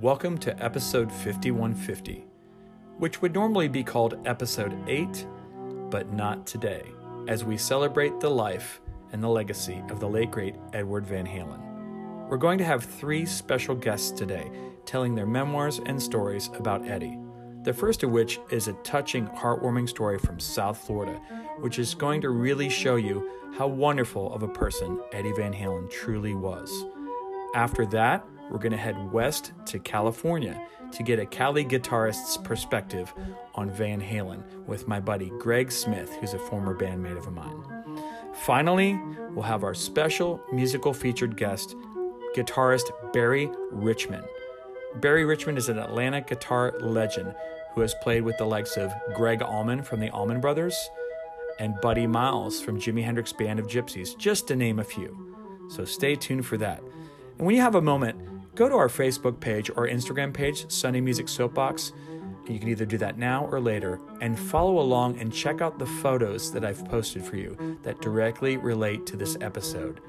Welcome to episode 5150, which would normally be called episode 8, but not today, as we celebrate the life and the legacy of the late great Edward Van Halen. We're going to have three special guests today telling their memoirs and stories about Eddie. The first of which is a touching, heartwarming story from South Florida, which is going to really show you how wonderful of a person Eddie Van Halen truly was. After that, we're going to head west to California to get a Cali guitarist's perspective on Van Halen with my buddy Greg Smith, who's a former bandmate of mine. Finally, we'll have our special musical featured guest, guitarist Barry Richmond. Barry Richmond is an Atlanta guitar legend who has played with the likes of Gregg Allman from the Allman Brothers and Buddy Miles from Jimi Hendrix Band of Gypsys, just to name a few. So stay tuned for that. And when you have a moment, go to our Facebook page or Instagram page, Sunday Music Soapbox. You can either do that now or later and follow along and check out the photos that I've posted for you that directly relate to this episode.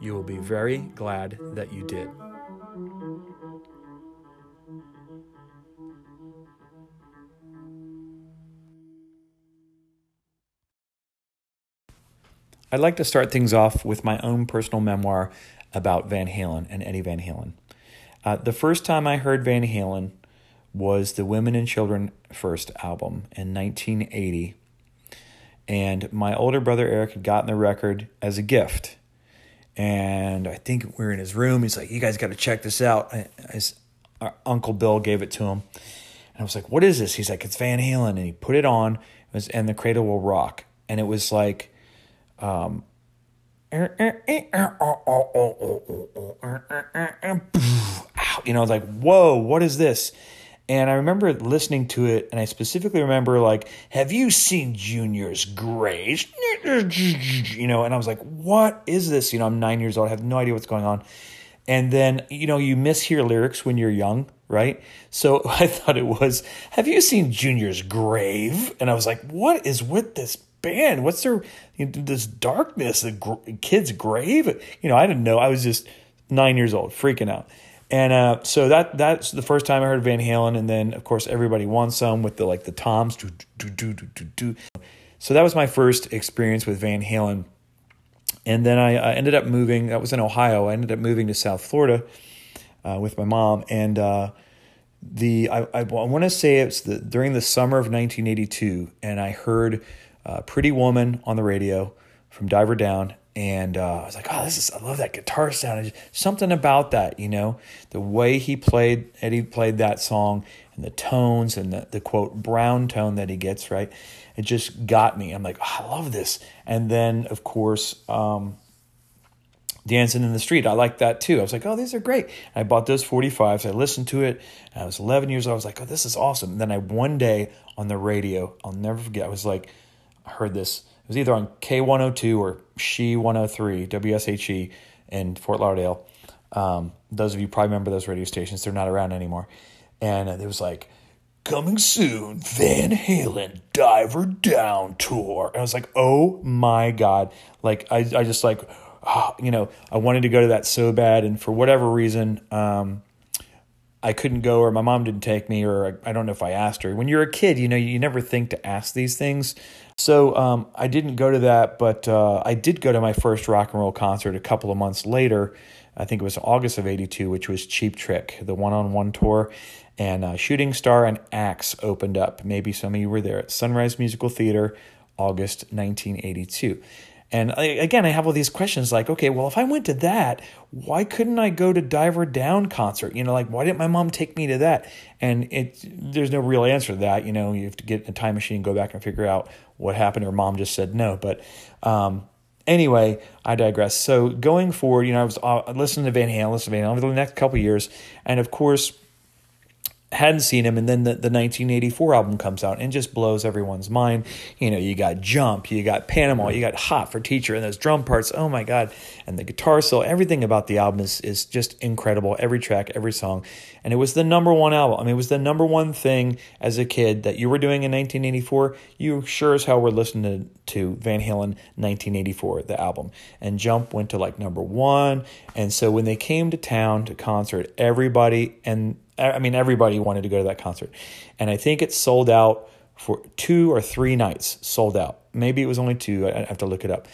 You will be very glad that you did. I'd like to start things off with my own personal memoir about Van Halen and Eddie Van Halen. Uh, the first time I heard Van Halen was the Women and Children First album in 1980. And my older brother Eric had gotten the record as a gift. And I think we are in his room. He's like, You guys got to check this out. His Uncle Bill gave it to him. And I was like, What is this? He's like, It's Van Halen. And he put it on, it was, and the cradle will rock. And it was like, um, you know, like, whoa, what is this? And I remember listening to it, and I specifically remember, like, have you seen Junior's Grace? You know, and I was like, what is this? You know, I'm nine years old, I have no idea what's going on. And then, you know, you mishear lyrics when you're young, right? So I thought it was, have you seen Junior's Grave? And I was like, what is with this band? What's their you know, this darkness? The gr- kid's grave? You know, I didn't know. I was just nine years old, freaking out. And uh, so that that's the first time I heard Van Halen, and then of course everybody wants some with the like the toms. Do, do, do, do, do, do. So that was my first experience with Van Halen, and then I, I, ended up moving. That was in Ohio. I ended up moving to South Florida uh, with my mom, and uh, the I, I, I want to say it's the during the summer of 1982, and I heard uh, Pretty Woman on the radio from Diver Down. And uh, I was like, oh, this is, I love that guitar sound. Something about that, you know, the way he played, Eddie played that song and the tones and the, the quote, brown tone that he gets, right? It just got me. I'm like, oh, I love this. And then, of course, um, Dancing in the Street. I like that too. I was like, oh, these are great. I bought those 45s. I listened to it. I was 11 years old. I was like, oh, this is awesome. And then I, one day on the radio, I'll never forget, I was like, heard this. It was either on K102 or She 103, WSHE in Fort Lauderdale. Um, those of you probably remember those radio stations. They're not around anymore. And it was like, coming soon, Van Halen Diver Down Tour. And I was like, oh my God. Like, I, I just like, oh, you know, I wanted to go to that so bad. And for whatever reason, um, I couldn't go or my mom didn't take me or I, I, don't know if I asked her. When you're a kid, you know, you never think to ask these things. So um, I didn't go to that, but uh, I did go to my first rock and roll concert a couple of months later. I think it was August of 82, which was Cheap Trick, the one on one tour. And uh, Shooting Star and Axe opened up. Maybe some of you were there at Sunrise Musical Theater, August 1982. And I, again, I have all these questions like, okay, well, if I went to that, why couldn't I go to Diver Down concert? You know, like why didn't my mom take me to that? And it there's no real answer to that. You know, you have to get a time machine, go back and figure out what happened. Or mom just said no. But um, anyway, I digress. So going forward, you know, I was uh, listening to Van Halen, listening to Van Halen over the next couple years, and of course hadn't seen him and then the, the 1984 album comes out and just blows everyone's mind. You know you got jump you got panama you got hot for teacher and those drum parts. Oh my god. And the guitar solo everything about the album is, is just incredible. Every track every song. And it was the number one album. I mean it was the number one thing as a kid that you were doing in 1984 you sure as hell were listening to, to van halen 1984 the album. And jump went to like number one. And so when they came to town to concert everybody and I mean, everybody wanted to go to that concert. And I think it sold out for two or three nights, sold out. Maybe it was only two. I have to look it up.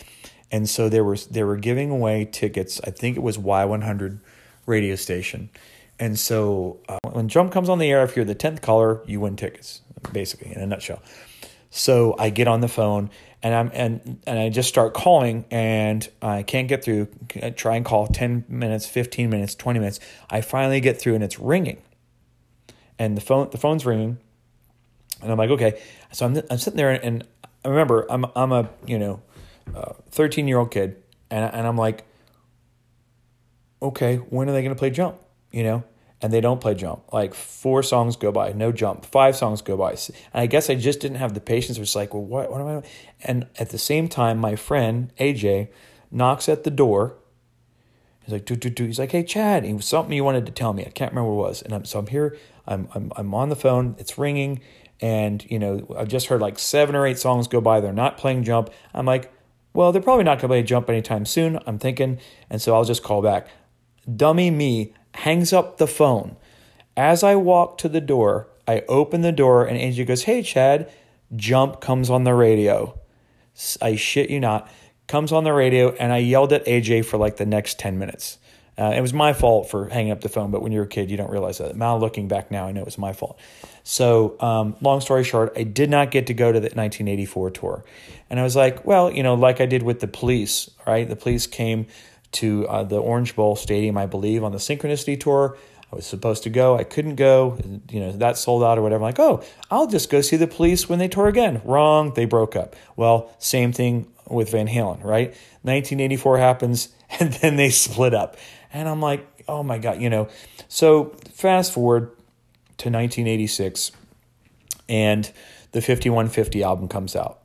And so there was they were giving away tickets. I think it was Y100 radio station. And so uh, when Jump comes on the air, if you're the 10th caller, you win tickets, basically, in a nutshell. So I get on the phone and I'm and and I just start calling and I can't get through. I try and call 10 minutes, 15 minutes, 20 minutes. I finally get through and it's ringing. And the phone the phone's ringing. And I'm like, okay. So I'm I'm sitting there and, I remember I'm I'm a, you know, 13 year old kid and and I'm like okay, when are they going to play jump? You know? and they don't play jump. Like four songs go by, no jump. Five songs go by, and I guess I just didn't have the patience. It was like, well, what? What am I? And at the same time, my friend AJ knocks at the door. He's like, do do do. He's like, hey Chad, it was something you wanted to tell me. I can't remember what it was. And I'm so I'm here. I'm I'm I'm on the phone. It's ringing, and you know I've just heard like seven or eight songs go by. They're not playing jump. I'm like, well, they're probably not going to play jump anytime soon. I'm thinking, and so I'll just call back. Dummy me hangs up the phone. As I walk to the door, I open the door and AJ goes, Hey, Chad, jump comes on the radio. I shit you not, comes on the radio, and I yelled at AJ for like the next 10 minutes. Uh, it was my fault for hanging up the phone, but when you're a kid, you don't realize that. Now, looking back now, I know it was my fault. So, um, long story short, I did not get to go to the 1984 tour. And I was like, well, you know, like I did with the police, right? The police came to uh, the Orange Bowl Stadium, I believe, on the Synchronicity tour. I was supposed to go. I couldn't go. You know, that sold out or whatever. I'm like, oh, I'll just go see the police when they tour again. Wrong. They broke up. Well, same thing with Van Halen, right? 1984 happens and then they split up. And I'm like, oh my God, you know. So fast forward to 1986 and the 5150 album comes out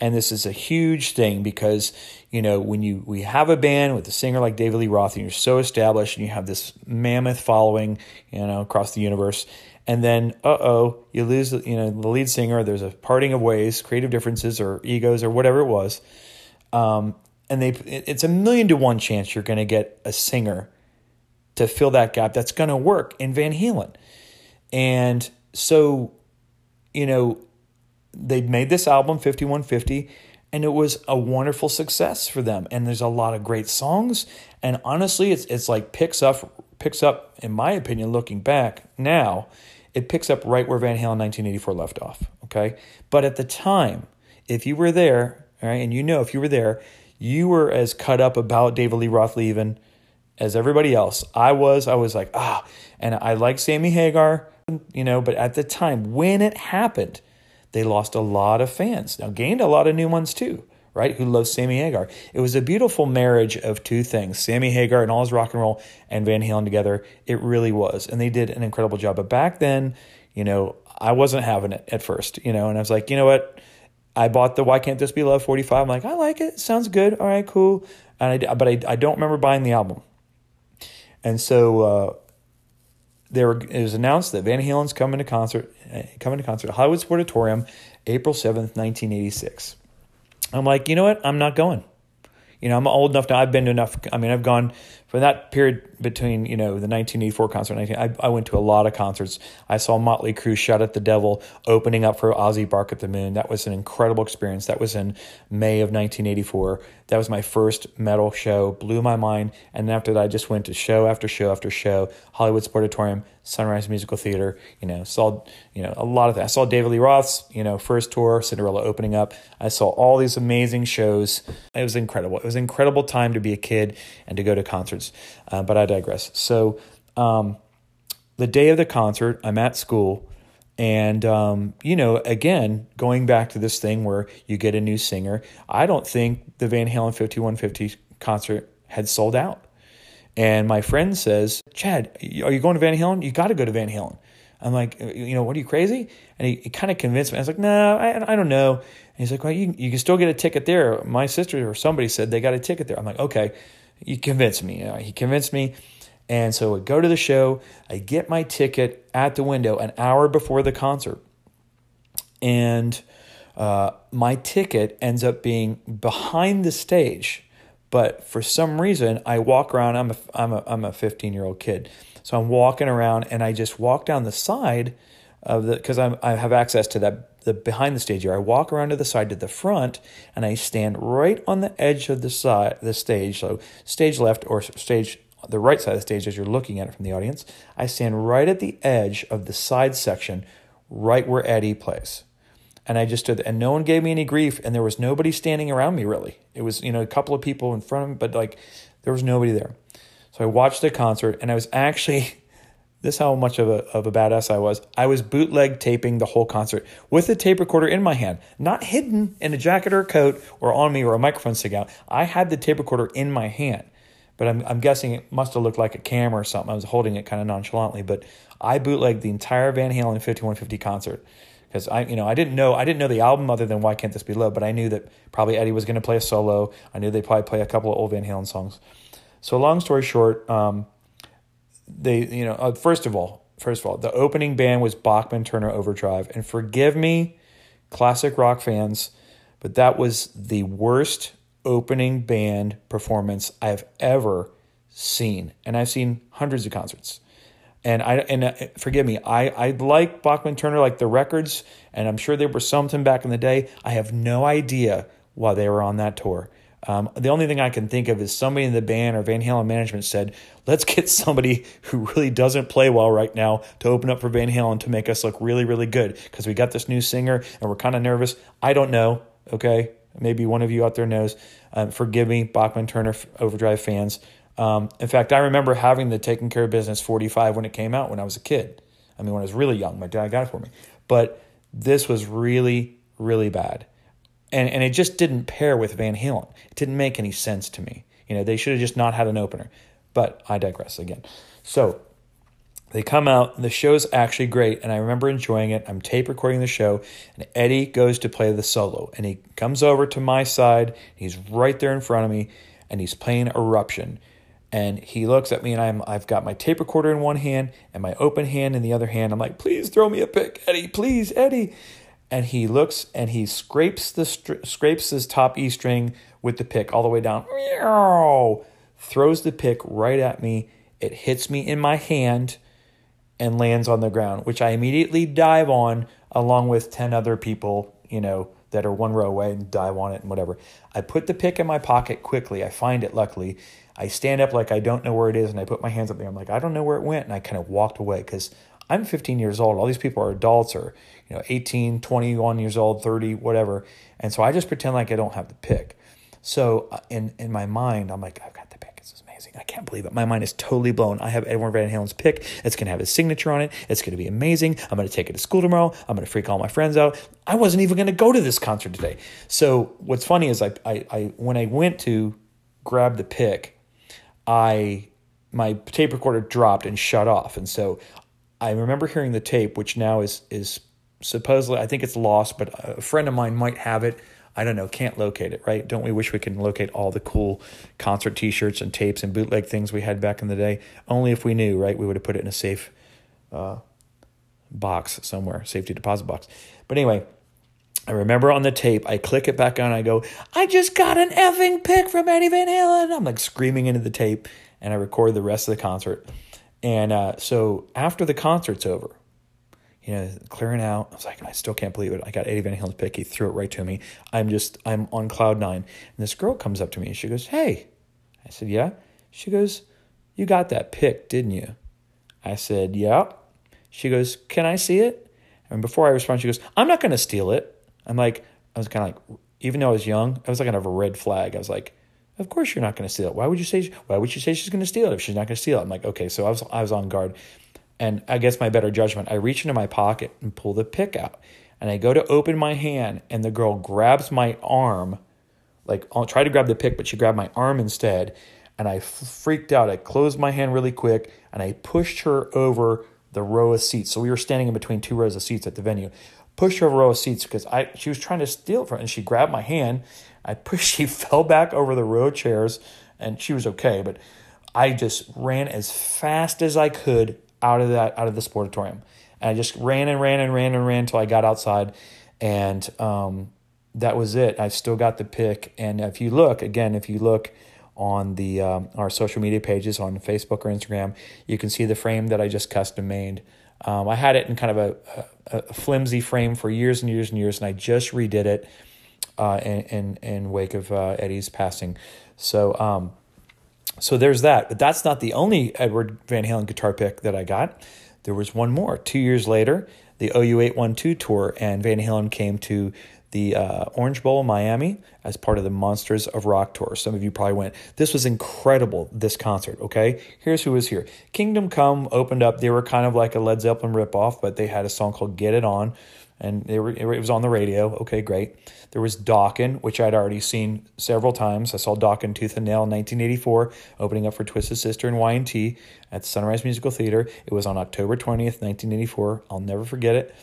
and this is a huge thing because you know when you we have a band with a singer like David Lee Roth and you're so established and you have this mammoth following you know across the universe and then uh-oh you lose you know the lead singer there's a parting of ways creative differences or egos or whatever it was um, and they it's a million to one chance you're going to get a singer to fill that gap that's going to work in Van Halen. And so you know they made this album 5150 and it was a wonderful success for them. And there's a lot of great songs. And honestly it's it's like picks up picks up in my opinion looking back now it picks up right where Van Halen 1984 left off okay? But at the time if you were there right and you know if you were there you were as cut up about David Lee Roth leaving as everybody else I was I was like ah and I like Sammy Hagar you know but at the time when it happened they lost a lot of fans. Now, gained a lot of new ones too, right? Who loves Sammy Hagar. It was a beautiful marriage of two things Sammy Hagar and all his rock and roll and Van Halen together. It really was. And they did an incredible job. But back then, you know, I wasn't having it at first, you know, and I was like, you know what? I bought the Why Can't This Be Love 45. I'm like, I like it. Sounds good. All right, cool. And I, but I, I don't remember buying the album. And so uh, there were, it was announced that Van Halen's coming to concert, uh, coming to concert, Hollywood Sportatorium, April seventh, nineteen eighty six. I'm like, you know what? I'm not going. You know, I'm old enough now. I've been to enough. I mean, I've gone for that period between you know the 1984 concert. 19, I, I went to a lot of concerts. I saw Motley Crue Shout at the Devil opening up for Ozzy Bark at the Moon. That was an incredible experience. That was in May of 1984. That was my first metal show. Blew my mind. And after that, I just went to show after show after show. Hollywood Sportatorium, Sunrise Musical Theater. You know, saw you know a lot of that. I saw David Lee Roth's you know first tour, Cinderella opening up. I saw all these amazing shows. It was incredible. It was an incredible time to be a kid and to go to concerts. Uh, but I digress. So um, the day of the concert, I'm at school. And, um, you know, again, going back to this thing where you get a new singer, I don't think the Van Halen 5150 concert had sold out. And my friend says, Chad, are you going to Van Halen? You got to go to Van Halen. I'm like, you know, what are you crazy? And he, he kind of convinced me. I was like, no, I, I don't know. And he's like, well, you, you can still get a ticket there. My sister or somebody said they got a ticket there. I'm like, okay, you convinced me. You know, he convinced me. And so I go to the show. I get my ticket at the window an hour before the concert. And uh, my ticket ends up being behind the stage but for some reason, I walk around. I'm a I'm a I'm a 15 year old kid. So I'm walking around and I just walk down the side of the because I have access to that the behind the stage area. I walk around to the side to the front and I stand right on the edge of the side the stage. So stage left or stage the right side of the stage as you're looking at it from the audience. I stand right at the edge of the side section, right where Eddie plays. And I just stood, and no one gave me any grief, and there was nobody standing around me really. It was, you know, a couple of people in front of me, but like there was nobody there. So I watched the concert, and I was actually this how much of a, of a badass I was. I was bootleg taping the whole concert with a tape recorder in my hand, not hidden in a jacket or a coat or on me or a microphone stick out. I had the tape recorder in my hand, but I'm, I'm guessing it must have looked like a camera or something. I was holding it kind of nonchalantly, but I bootlegged the entire Van Halen 5150 concert because I, you know, I didn't know I didn't know the album other than Why Can't This Be Love, but I knew that probably Eddie was going to play a solo. I knew they'd probably play a couple of old Van Halen songs. So long story short. Um, they you know uh, first of all first of all the opening band was Bachman Turner Overdrive and forgive me classic rock fans but that was the worst opening band performance I've ever seen and I've seen hundreds of concerts and I and uh, forgive me I I like Bachman Turner like the records and I'm sure there were something back in the day I have no idea why they were on that tour um, the only thing I can think of is somebody in the band or Van Halen management said, let's get somebody who really doesn't play well right now to open up for Van Halen to make us look really, really good because we got this new singer and we're kind of nervous. I don't know. Okay. Maybe one of you out there knows. Um, forgive me, Bachman Turner Overdrive fans. Um, in fact, I remember having the Taking Care of Business 45 when it came out when I was a kid. I mean, when I was really young, my dad got it for me. But this was really, really bad and and it just didn't pair with Van Halen. It didn't make any sense to me. You know, they should have just not had an opener. But I digress again. So they come out, and the show's actually great, and I remember enjoying it. I'm tape recording the show, and Eddie goes to play the solo, and he comes over to my side. He's right there in front of me, and he's playing Eruption. And he looks at me, and I'm I've got my tape recorder in one hand and my open hand in the other hand. I'm like, please throw me a pick, Eddie, please, Eddie and he looks and he scrapes the scrapes his top E string with the pick all the way down. Throws the pick right at me. It hits me in my hand and lands on the ground, which I immediately dive on along with 10 other people, you know, that are one row away and dive on it and whatever. I put the pick in my pocket quickly. I find it luckily. I stand up like I don't know where it is and I put my hands up there. I'm like, I don't know where it went. And I kind of walked away because I'm 15 years old. All these people are adults or you know 18 21 years old 30 whatever and so i just pretend like i don't have the pick so uh, in in my mind i'm like i've got the pick this is amazing. I can't believe it. My mind is totally blown. I have edward van halen's pick. It's going to have his signature on it. It's going to be amazing. I'm going to take it to school tomorrow. I'm going to freak all my friends out. I wasn't even going to go to this concert today. So what's funny is I, I i when i went to grab the pick i my tape recorder dropped and shut off. And so I remember hearing the tape, which now is is supposedly I think it's lost, but a friend of mine might have it. I don't know, can't locate it, right? Don't we wish we can locate all the cool concert t-shirts and tapes and bootleg things we had back in the day? Only if we knew, right? We would have put it in a safe uh, box somewhere, safety deposit box. But anyway, I remember on the tape, I click it back on, I go, I just got an effing pick from Eddie Van Halen. I'm like screaming into the tape, and I record the rest of the concert. And uh, so after the concert's over, you know, clearing out. I was like, I still can't believe it. I got Eddie Van Halen's pick. He threw it right to me. I'm just, I'm on cloud nine. And this girl comes up to me and she goes, Hey. I said, Yeah. She goes, You got that pick, didn't you? I said, Yeah. She goes, Can I see it? And before I respond, she goes, I'm not going to steal it. I'm like, I was kind of like, even though I was young, I was like kind of a red flag. I was like, of course you're not going to steal it. Why would you say? Why would you say she's going to steal it if she's not going to steal it? I'm like, okay. So I was I was on guard. And I guess my better judgment, I reach into my pocket and pull the pick out. And I go to open my hand, and the girl grabs my arm. Like, I'll try to grab the pick, but she grabbed my arm instead. And I freaked out. I closed my hand really quick and I pushed her over the row of seats. So we were standing in between two rows of seats at the venue. Pushed her over a row of seats because I she was trying to steal from and she grabbed my hand. I pushed she fell back over the row of chairs and she was okay, but I just ran as fast as I could out of that out of the sportatorium. And I just ran and ran and ran and ran until I got outside, and um, that was it. I still got the pick. And if you look again, if you look on the um, our social media pages on Facebook or Instagram. You can see the frame that I just custom made. Um, I had it in kind of a, a, a, flimsy frame for years and years and years, and I just redid it uh, in, in, in wake of uh, Eddie's passing. So um, so there's that. But that's not the only Edward Van Halen guitar pick that I got. There was one more. Two years later, the OU812 tour, and Van Halen came to the uh, Orange Bowl, Miami, as part of the Monsters of Rock tour. Some of you probably went. This was incredible, this concert, okay? Here's who was here. Kingdom Come opened up. They were kind of like a Led Zeppelin ripoff, but they had a song called Get It On, and they were, it was on the radio. Okay, great. There was Dokken, which I'd already seen several times. I saw Dokken Tooth and Nail in 1984, opening up for Twisted Sister and Y&T at Sunrise Musical Theater. It was on October 20th, 1984. I'll never forget it.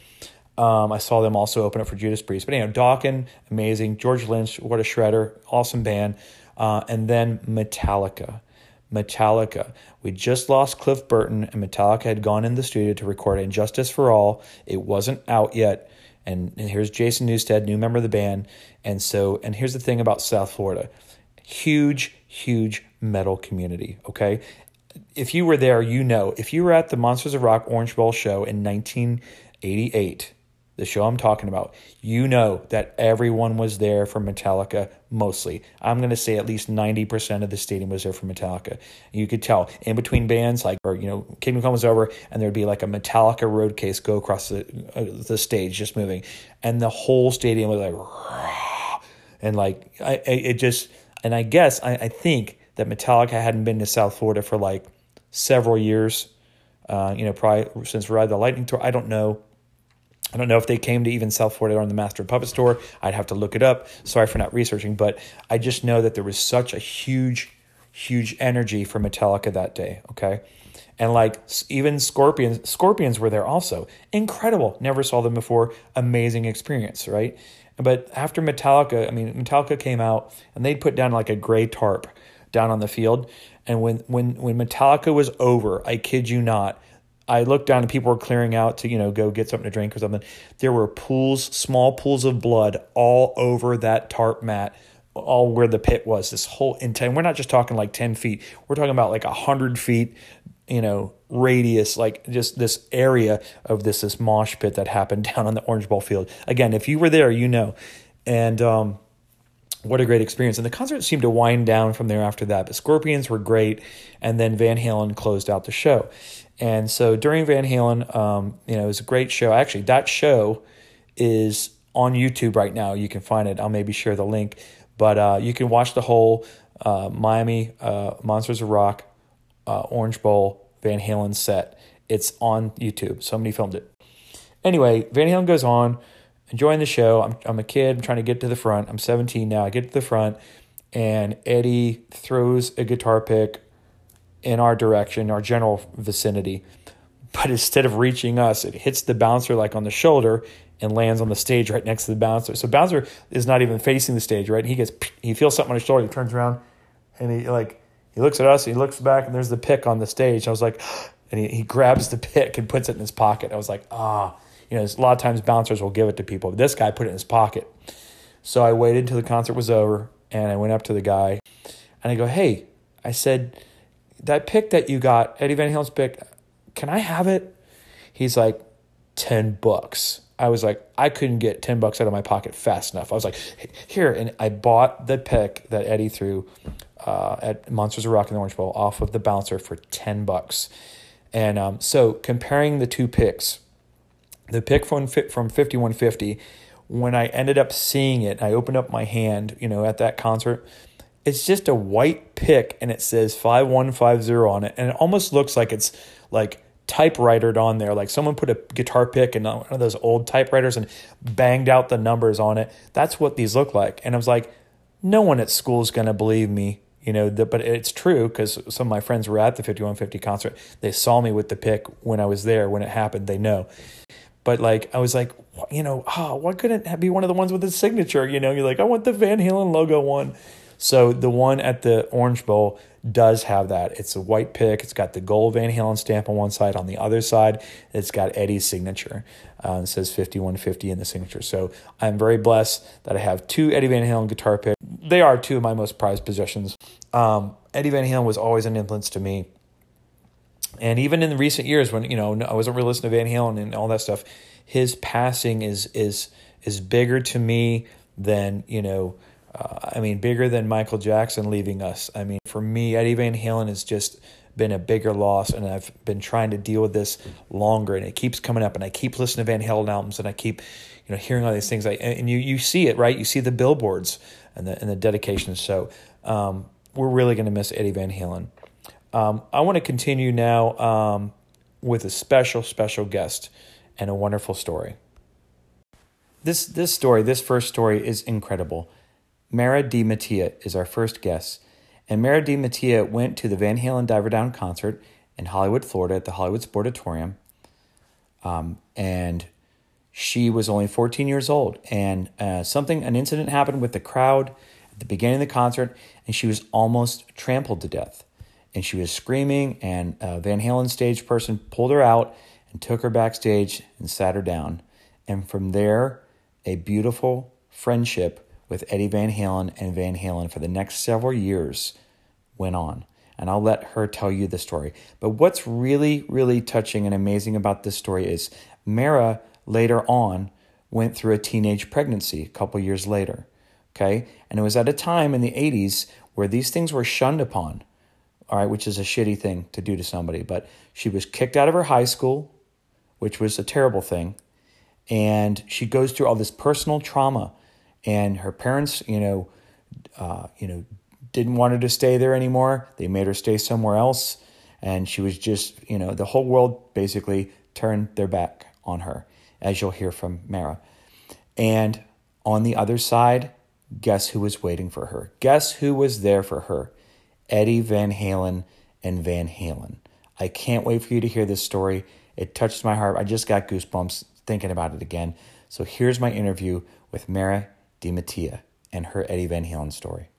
Um, I saw them also open up for Judas Priest. But anyway, Dokken, amazing. George Lynch, what a shredder. Awesome band. Uh, and then Metallica. Metallica. We just lost Cliff Burton, and Metallica had gone in the studio to record And Justice for All. It wasn't out yet. And, here's Jason Newsted, new member of the band. And so, and here's the thing about South Florida huge, huge metal community. Okay. If you were there, you know, if you were at the Monsters of Rock Orange Bowl show in 1988, the show I'm talking about, you know that everyone was there for Metallica mostly. I'm going to say at least 90% of the stadium was there for Metallica. You could tell in between bands, like, or, you know, Kingdom Come was over and there'd be like a Metallica road case go across the, uh, the stage just moving. And the whole stadium was like, and like, I, it just, and I guess, I, I think that Metallica hadn't been to South Florida for like several years. Uh, you know, probably since Ride the Lightning Tour. I don't know I don't know if they came to even South Florida on the Master of Puppets Tour. I'd have to look it up. Sorry for not researching, but I just know that there was such a huge, huge energy for Metallica that day. Okay. And like even Scorpions, Scorpions were there also. Incredible. Never saw them before. Amazing experience, right? But after Metallica, I mean, Metallica came out and they'd put down like a gray tarp down on the field. And when when when Metallica was over, I kid you not, I looked down and people were clearing out to, you know, go get something to drink or something. There were pools, small pools of blood all over that tarp mat, all where the pit was. This whole intent. We're not just talking like 10 feet. We're talking about like a 100 feet, you know, radius, like just this area of this, this mosh pit that happened down on the Orange Bowl field. Again, if you were there, you know. And, um, what a great experience. And the concert seemed to wind down from there after that. But Scorpions were great. And then Van Halen closed out the show. And so during Van Halen, um, you know, it was a great show. Actually, that show is on YouTube right now. You can find it. I'll maybe share the link, but uh, you can watch the whole uh, Miami uh, Monsters of Rock uh, Orange Bowl Van Halen set. It's on YouTube. Somebody filmed it. Anyway, Van Halen goes on, enjoying the show. I'm, I'm a kid. I'm trying to get to the front. I'm 17 now. I get to the front, and Eddie throws a guitar pick in our direction, our general vicinity. But instead of reaching us, it hits the bouncer like on the shoulder and lands on the stage right next to the bouncer. So bouncer is not even facing the stage, right? He gets he feels something on his shoulder, he turns around and he like he looks at us, he looks back, and there's the pick on the stage. I was like, and he, he grabs the pick and puts it in his pocket. I was like, ah, you know, a lot of times bouncers will give it to people. But This guy put it in his pocket. So I waited until the concert was over and I went up to the guy and I go, hey, I said, that pick that you got, Eddie Van Halen's pick, can I have it? He's like, 10 bucks. I was like, I couldn't get 10 bucks out of my pocket fast enough. I was like, here. And I bought the pick that Eddie threw uh, at Monsters of Rock in the Orange Bowl off of the bouncer for 10 bucks. And um, so comparing the two picks, the pick from, from 5150, when I ended up seeing it, I opened up my hand, you know, at that concert it's just a white pick and it says 5150 on it. And it almost looks like it's like typewritered on there. Like someone put a guitar pick in one of those old typewriters and banged out the numbers on it. That's what these look like. And I was like, no one at school is going to believe me. You know, the, but it's true because some of my friends were at the 5150 concert. They saw me with the pick when I was there, when it happened. They know. But like, I was like, you know, oh, why couldn't it be one of the ones with the signature? You know, you're like, I want the Van Halen logo one. So the one at the Orange Bowl does have that. It's a white pick. It's got the gold Van Halen stamp on one side. On the other side, it's got Eddie's signature. Uh, it says 5150 in the signature. So I'm very blessed that I have two Eddie Van Halen guitar picks. they are two of my most prized possessions. Um, Eddie Van Halen was always an influence to me. And even in the recent years when, you know, I wasn't really listening to Van Halen and all that stuff, his passing is is is bigger to me than, you know, uh, I mean, bigger than Michael Jackson leaving us. I mean, for me, Eddie Van Halen has just been a bigger loss, and I've been trying to deal with this longer, and it keeps coming up, and I keep listening to Van Halen albums, and I keep, you know, hearing all these things. I, and you you see it, right? You see the billboards and the and the dedications. So um, we're really going to miss Eddie Van Halen. Um, I want to continue now um, with a special, special guest and a wonderful story. This this story, this first story, is incredible. Mara Di Mattia is our first guest, and Mara Di Mattia went to the Van Halen Diver Down concert in Hollywood, Florida, at the Hollywood Sportatorium, um, and she was only 14 years old. And uh, something, an incident happened with the crowd at the beginning of the concert, and she was almost trampled to death. And she was screaming, and a Van Halen stage person pulled her out and took her backstage and sat her down. And from there, a beautiful friendship with Eddie Van Halen and Van Halen for the next several years went on. And I'll let her tell you the story. But what's really, really touching and amazing about this story is Mara later on went through a teenage pregnancy a couple years later. Okay? And it was at a time in the 80s where these things were shunned upon, all right, which is a shitty thing to do to somebody. But she was kicked out of her high school, which was a terrible thing. And she goes through all this personal trauma and her parents, you know, uh, you know, didn't want her to stay there anymore. They made her stay somewhere else, and she was just, you know, the whole world basically turned their back on her, as you'll hear from Mara. And on the other side, guess who was waiting for her? Guess who was there for her? Eddie Van Halen and Van Halen. I can't wait for you to hear this story. It touched my heart. I just got goosebumps thinking about it again. So here's my interview with Mara Di Mattia and her Eddie Van Halen story.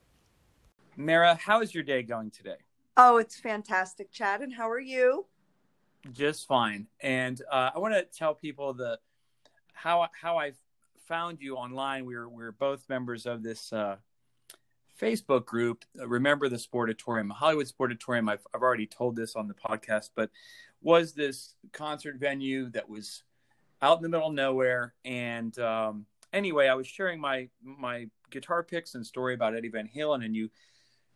Mara, how is your day going today? Oh, it's fantastic, Chad. And how are you? Just fine. And uh, I want to tell people the how how I found you online. We were we are both members of this uh, Facebook group. Remember the Sportatorium, Hollywood Sportatorium. I've I've already told this on the podcast, but was this concert venue that was out in the middle of nowhere and um, anyway, I was sharing my my guitar picks and story about Eddie Van Halen, and you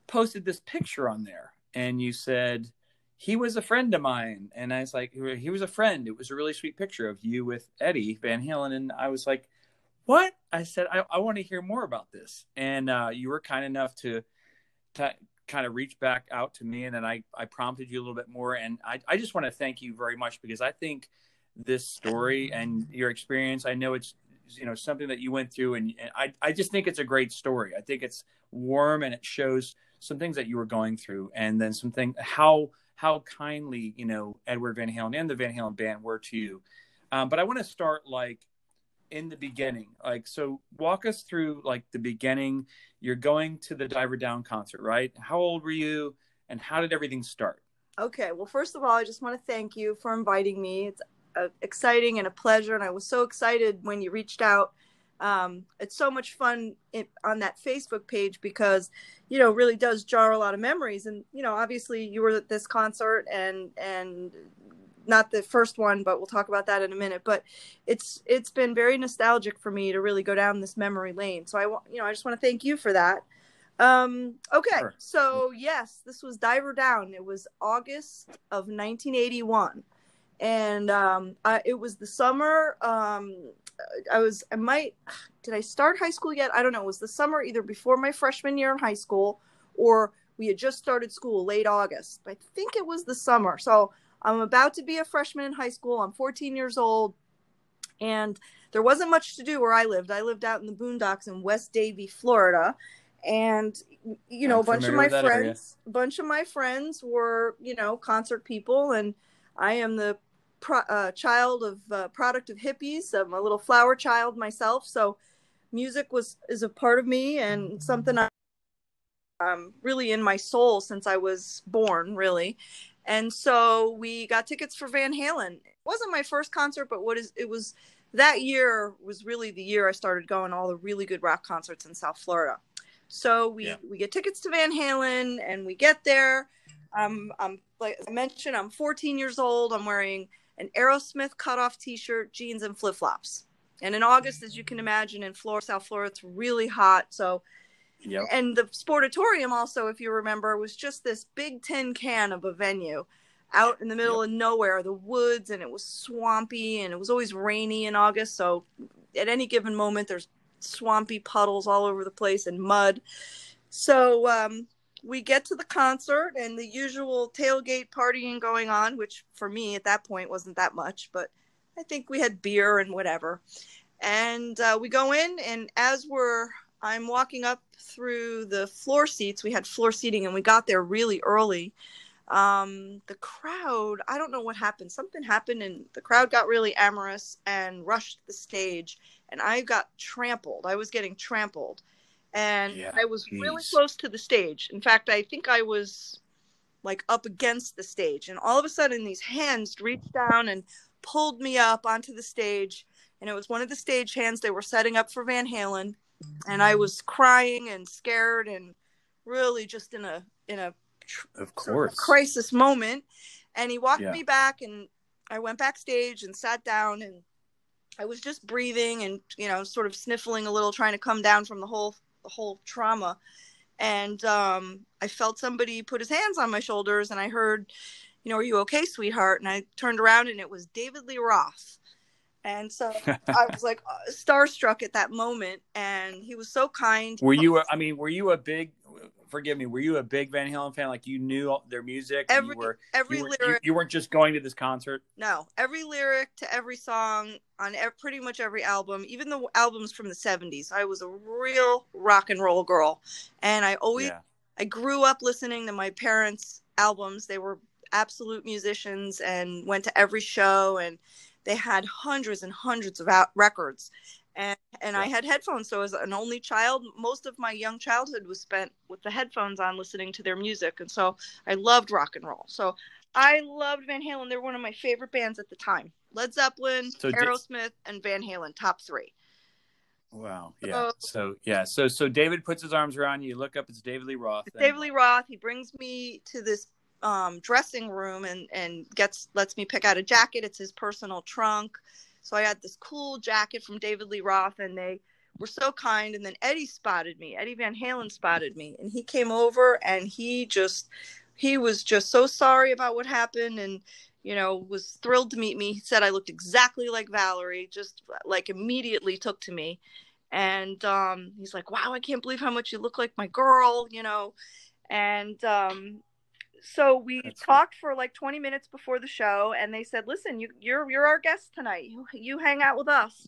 posted this picture on there, and you said he was a friend of mine, and I was like, he was a friend. It was a really sweet picture of you with Eddie Van Halen, and I was like, what? I said, I, I want to hear more about this, and uh, you were kind enough to, to kind of reach back out to me, and then I I prompted you a little bit more, and I I just want to thank you very much because I think this story and your experience. I know it's you know something that you went through and, and, I, I just think it's a great story. I think it's warm and it shows some things that you were going through and then something how how kindly you know edward van halen and the van halen band were to you. Um, but i want to start like in the beginning. Like so walk us through like the beginning. You're going to the diver down concert right? How old were you and how did everything start? Okay well first of all i just want to thank you for inviting me. It's uh, exciting and a pleasure. And I was so excited when you reached out. Um, it's so much fun on that Facebook page because, you know, really does jar a lot of memories. And you know, obviously, you were at this concert and and not the first one, but we'll talk about that in a minute. But it's it's been very nostalgic for me to really go down this memory lane. So I want you know I just want to thank you for that. Um, okay, sure. so yes, this was Diver Down. It was August of 1981 and um, I, it was the summer. Um, I was I might did I start high school yet? I don't know. It was the summer either before my freshman year in high school or we had just started school late August. I think it was the summer. So I'm about to be a freshman in high school. I'm 14 years old, and there wasn't much to do where I lived. I lived out in the boondocks in West Davie, Florida, and you know, I'm a bunch of my friends, a bunch of my friends were you know concert people, and I am the pro, uh, child of uh, product of hippies. I'm a little flower child myself, so music was is a part of me and something I, um, really in my soul since I was born, really. And so we got tickets for Van Halen. It wasn't my first concert, but what is it was that year was really the year I started going all the really good rock concerts in South Florida. So we Yeah. we get tickets to Van Halen, and we get there. Um, I'm like I mentioned, I'm 14 years old. I'm wearing an Aerosmith cutoff T-shirt, jeans, and flip flops. And in August, as you can imagine, in Florida, South Florida, it's really hot. So Yep. and the sportatorium also if you remember was just this big tin can of a venue out in the middle of nowhere the woods and it was swampy and it was always rainy in august so at any given moment there's swampy puddles all over the place and mud so um, we get to the concert and the usual tailgate partying going on which for me at that point wasn't that much but i think we had beer and whatever. And uh, we go in and as we're i'm walking up through the floor seats we had floor seating and we got there really early. Um, the crowd i don't know what happened. Something happened and the crowd got really amorous and rushed the stage and i got trampled. I was getting trampled and Yeah, i was really close to the stage. In fact i think i was like up against the stage. And all of a sudden these hands reached down and pulled me up onto the stage. And it was one of the stage hands they were setting up for van halen. And i mm-hmm. was crying and scared and really just in a in a Of sort of course. crisis moment. And he walked Yeah. me back and i went backstage and sat down and i was just breathing and you know sort of sniffling a little trying to come down from the whole the whole trauma and um, i felt somebody put his hands on my shoulders and i heard you know are you okay sweetheart and i turned around and it was david lee roth and so i was like uh, starstruck at that moment and he was so kind Were you? A, I mean, were you a big? Forgive me. Were you a big Van Halen fan? Like you knew their music. and Every- you were. every you, were lyric you, you weren't just going to this concert. No, every lyric to every song on ev- pretty much every album, even the albums from the 70s. I was a real rock and roll girl. And I always Yeah. I grew up listening to my parents' albums. They were absolute musicians and went to every show and they had hundreds and hundreds of out- records. And and I had headphones so as an only child, most of my young childhood was spent with the headphones on listening to their music and so I loved rock and roll. So I loved Van Halen. They're one of my favorite bands at the time. Led Zeppelin, So did- Aerosmith, and Van Halen, top three. Wow. Yeah. So yeah. So so David puts his arms around you. You look up. It's David Lee Roth. It's David Lee Roth. He brings me to this um, dressing room and and gets lets me pick out a jacket. It's his personal trunk. So I had this cool jacket from David Lee Roth, and they were so kind. And then Eddie spotted me. Eddie Van Halen spotted me, and he came over and he just he was just so sorry about what happened and you know was thrilled to meet me he said i looked exactly like valerie just like immediately took to me and um, he's like wow i can't believe how much you look like my girl you know and um, so we That's talked for like 20 minutes before the show and they said listen you, you're you're our guest tonight. You, you hang out with us.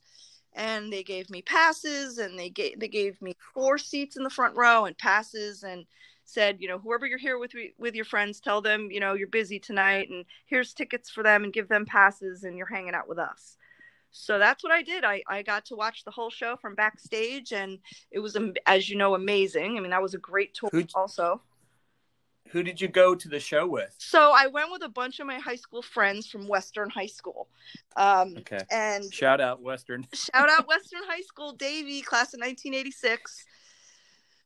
And they gave me passes and they gave they gave me four seats in the front row and passes and said you know whoever you're here with with your friends tell them you know you're busy tonight and here's tickets for them and give them passes and you're hanging out with us. So that's what i did. I, I got to watch the whole show from backstage and it was as you know amazing. I mean that was a great tour Who'd- also Who did you go to the show with? so i went with a bunch of my high school friends from western high school um, Okay. and Shout out Western. shout out western high school davie class of 1986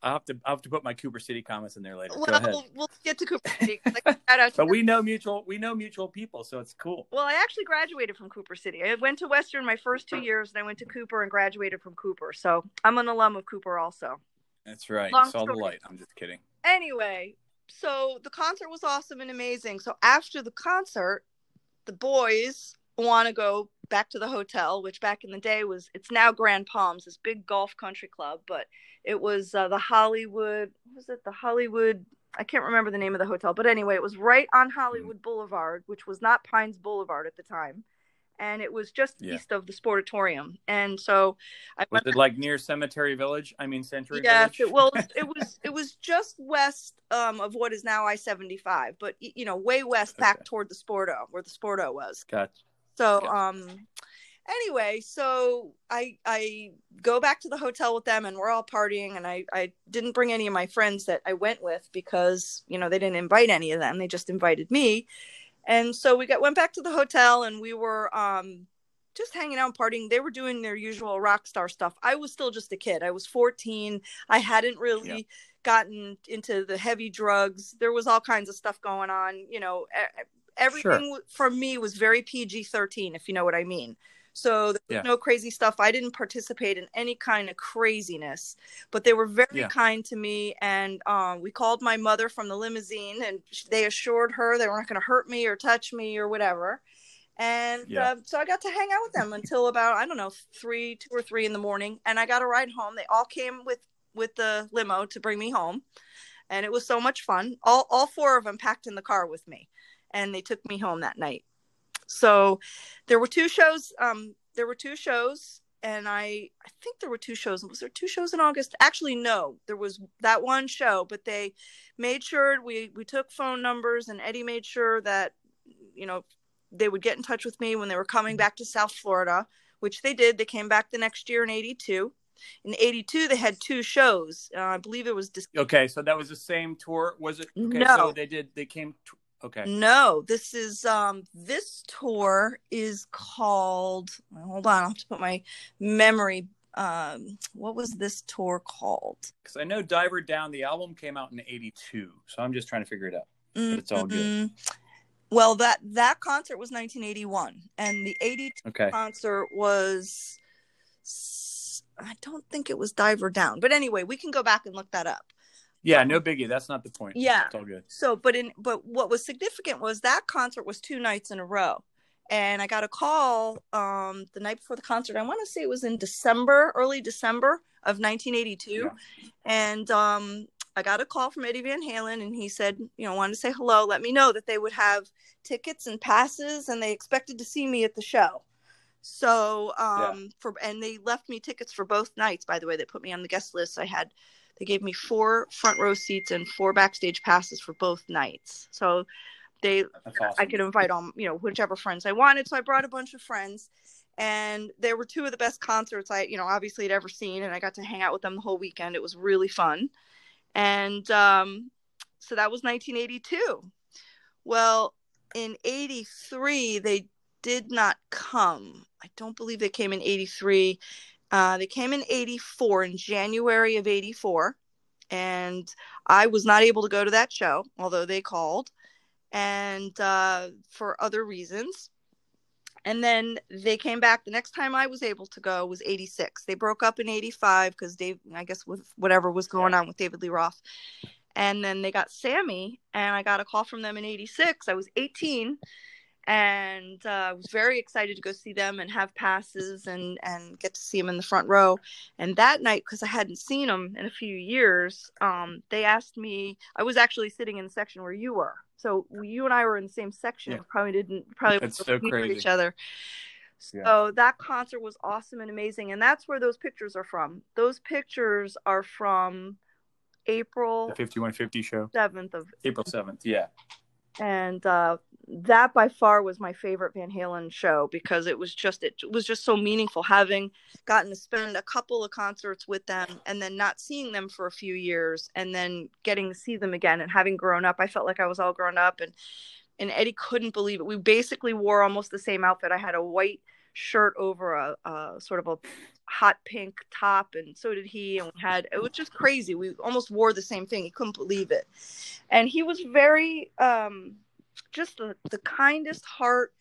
I'll have to I'll have to put my Cooper City comments in there later. Go well ahead. we'll, we'll get to cooper City. I out to But we know mutual we know mutual people, so it's cool. Well, I actually graduated from Cooper City. I went to Western my first two years, and I went to Cooper and graduated from Cooper. So I'm an alum of Cooper also. That's right. Long saw the light. I'm just kidding. Anyway, so the concert was awesome and amazing. So after the concert, the boys want to go back to the hotel, which back in the day was it's now Grand Palms, this big golf country club, but it was uh, the Hollywood. What was it the Hollywood? I can't remember the name of the hotel, but anyway, it was right on Hollywood Boulevard, which was not Pines Boulevard at the time, and it was just Yeah. east of the Sportatorium. And so I Was went it like near Cemetery Village? I mean Century Yes, Village? it, well, it was it was just west um, of what is now I seventy five, but you know, way west, back toward the Sporto, where the Sporto was. Gotcha. So, Gotcha. um, anyway, so I I go back to the hotel with them, and we're all partying, and I I didn't bring any of my friends that I went with because you know they didn't invite any of them; they just invited me. And so we got went back to the hotel, and we were um just hanging out and partying. They were doing their usual rock star stuff. I was still just a kid. I was 14. I hadn't really yeah. gotten into the heavy drugs. There was all kinds of stuff going on. You know, everything sure. for me was very PG 13, if you know what I mean. So there was yeah. no crazy stuff. I didn't participate in any kind of craziness, but they were very yeah. kind to me. And um, we called my mother from the limousine, and they assured her they weren't going to hurt me or touch me or whatever. And yeah. uh, so I got to hang out with them until about I don't know three, two or three in the morning, and I got a ride home. They all came with with the limo to bring me home, and it was so much fun. All all four of them packed in the car with me, and they took me home that night. So there were two shows. Um, there were two shows, and I I think there were two shows. Was there two shows in August? Actually, no. There was that one show, but they made sure we we took phone numbers, and Eddie made sure that you know they would get in touch with me when they were coming back to South Florida, which they did. They came back the next year in '82. In '82, they had two shows. Uh, I believe it was. Dis- okay, so that was the same tour, was it? Okay, no. So they did. They came. T- Okay. No, this is um this tour is called hold on, I'll have to put my memory um what was this tour called? Cuz I know Diver Down the album came out in 82. So I'm just trying to figure it out. Mm-hmm. But it's all good. Mm-hmm. Well, that that concert was 1981 and the 82 okay. concert was I don't think it was Diver Down. But anyway, we can go back and look that up. Yeah, no biggie. That's not the point. Yeah, it's all good. So, but in but what was significant was that concert was two nights in a row, and I got a call um the night before the concert. I want to say it was in December, early December of 1982, yeah. and um I got a call from Eddie Van Halen, and he said, you know, wanted to say hello, let me know that they would have tickets and passes, and they expected to see me at the show. So, um, yeah. for and they left me tickets for both nights. By the way, they put me on the guest list. I had they gave me four front row seats and four backstage passes for both nights. So they awesome. I could invite on, you know, whichever friends I wanted. So I brought a bunch of friends and they were two of the best concerts I, you know, obviously had ever seen and I got to hang out with them the whole weekend. It was really fun. And um so that was 1982. Well, in 83 they did not come. I don't believe they came in 83 uh, they came in 84, in January of 84. And I was not able to go to that show, although they called, and uh, for other reasons. And then they came back. The next time I was able to go was 86. They broke up in 85 because Dave, I guess, with whatever was going on with David Lee Roth. And then they got Sammy, and I got a call from them in 86. I was 18 and uh, I was very excited to go see them and have passes and and get to see them in the front row. And that night, because I hadn't seen them in a few years, um, they asked me. I was actually sitting in the section where you were, so you and I were in the same section. Yeah. Probably didn't probably That's so crazy. each other. So yeah. that concert was awesome and amazing, and that's where those pictures are from. Those pictures are from April the 5150 show 7th of April 7th yeah and uh, that by far was my favorite Van Halen show because it was just it was just so meaningful having gotten to spend a couple of concerts with them and then not seeing them for a few years and then getting to see them again and having grown up I felt like I was all grown up and and Eddie couldn't believe it. We basically wore almost the same outfit. I had a white shirt over a, a sort of a hot pink top and so did he and we had it was just crazy. We almost wore the same thing. He couldn't believe it. And he was very um just the, the kindest heart.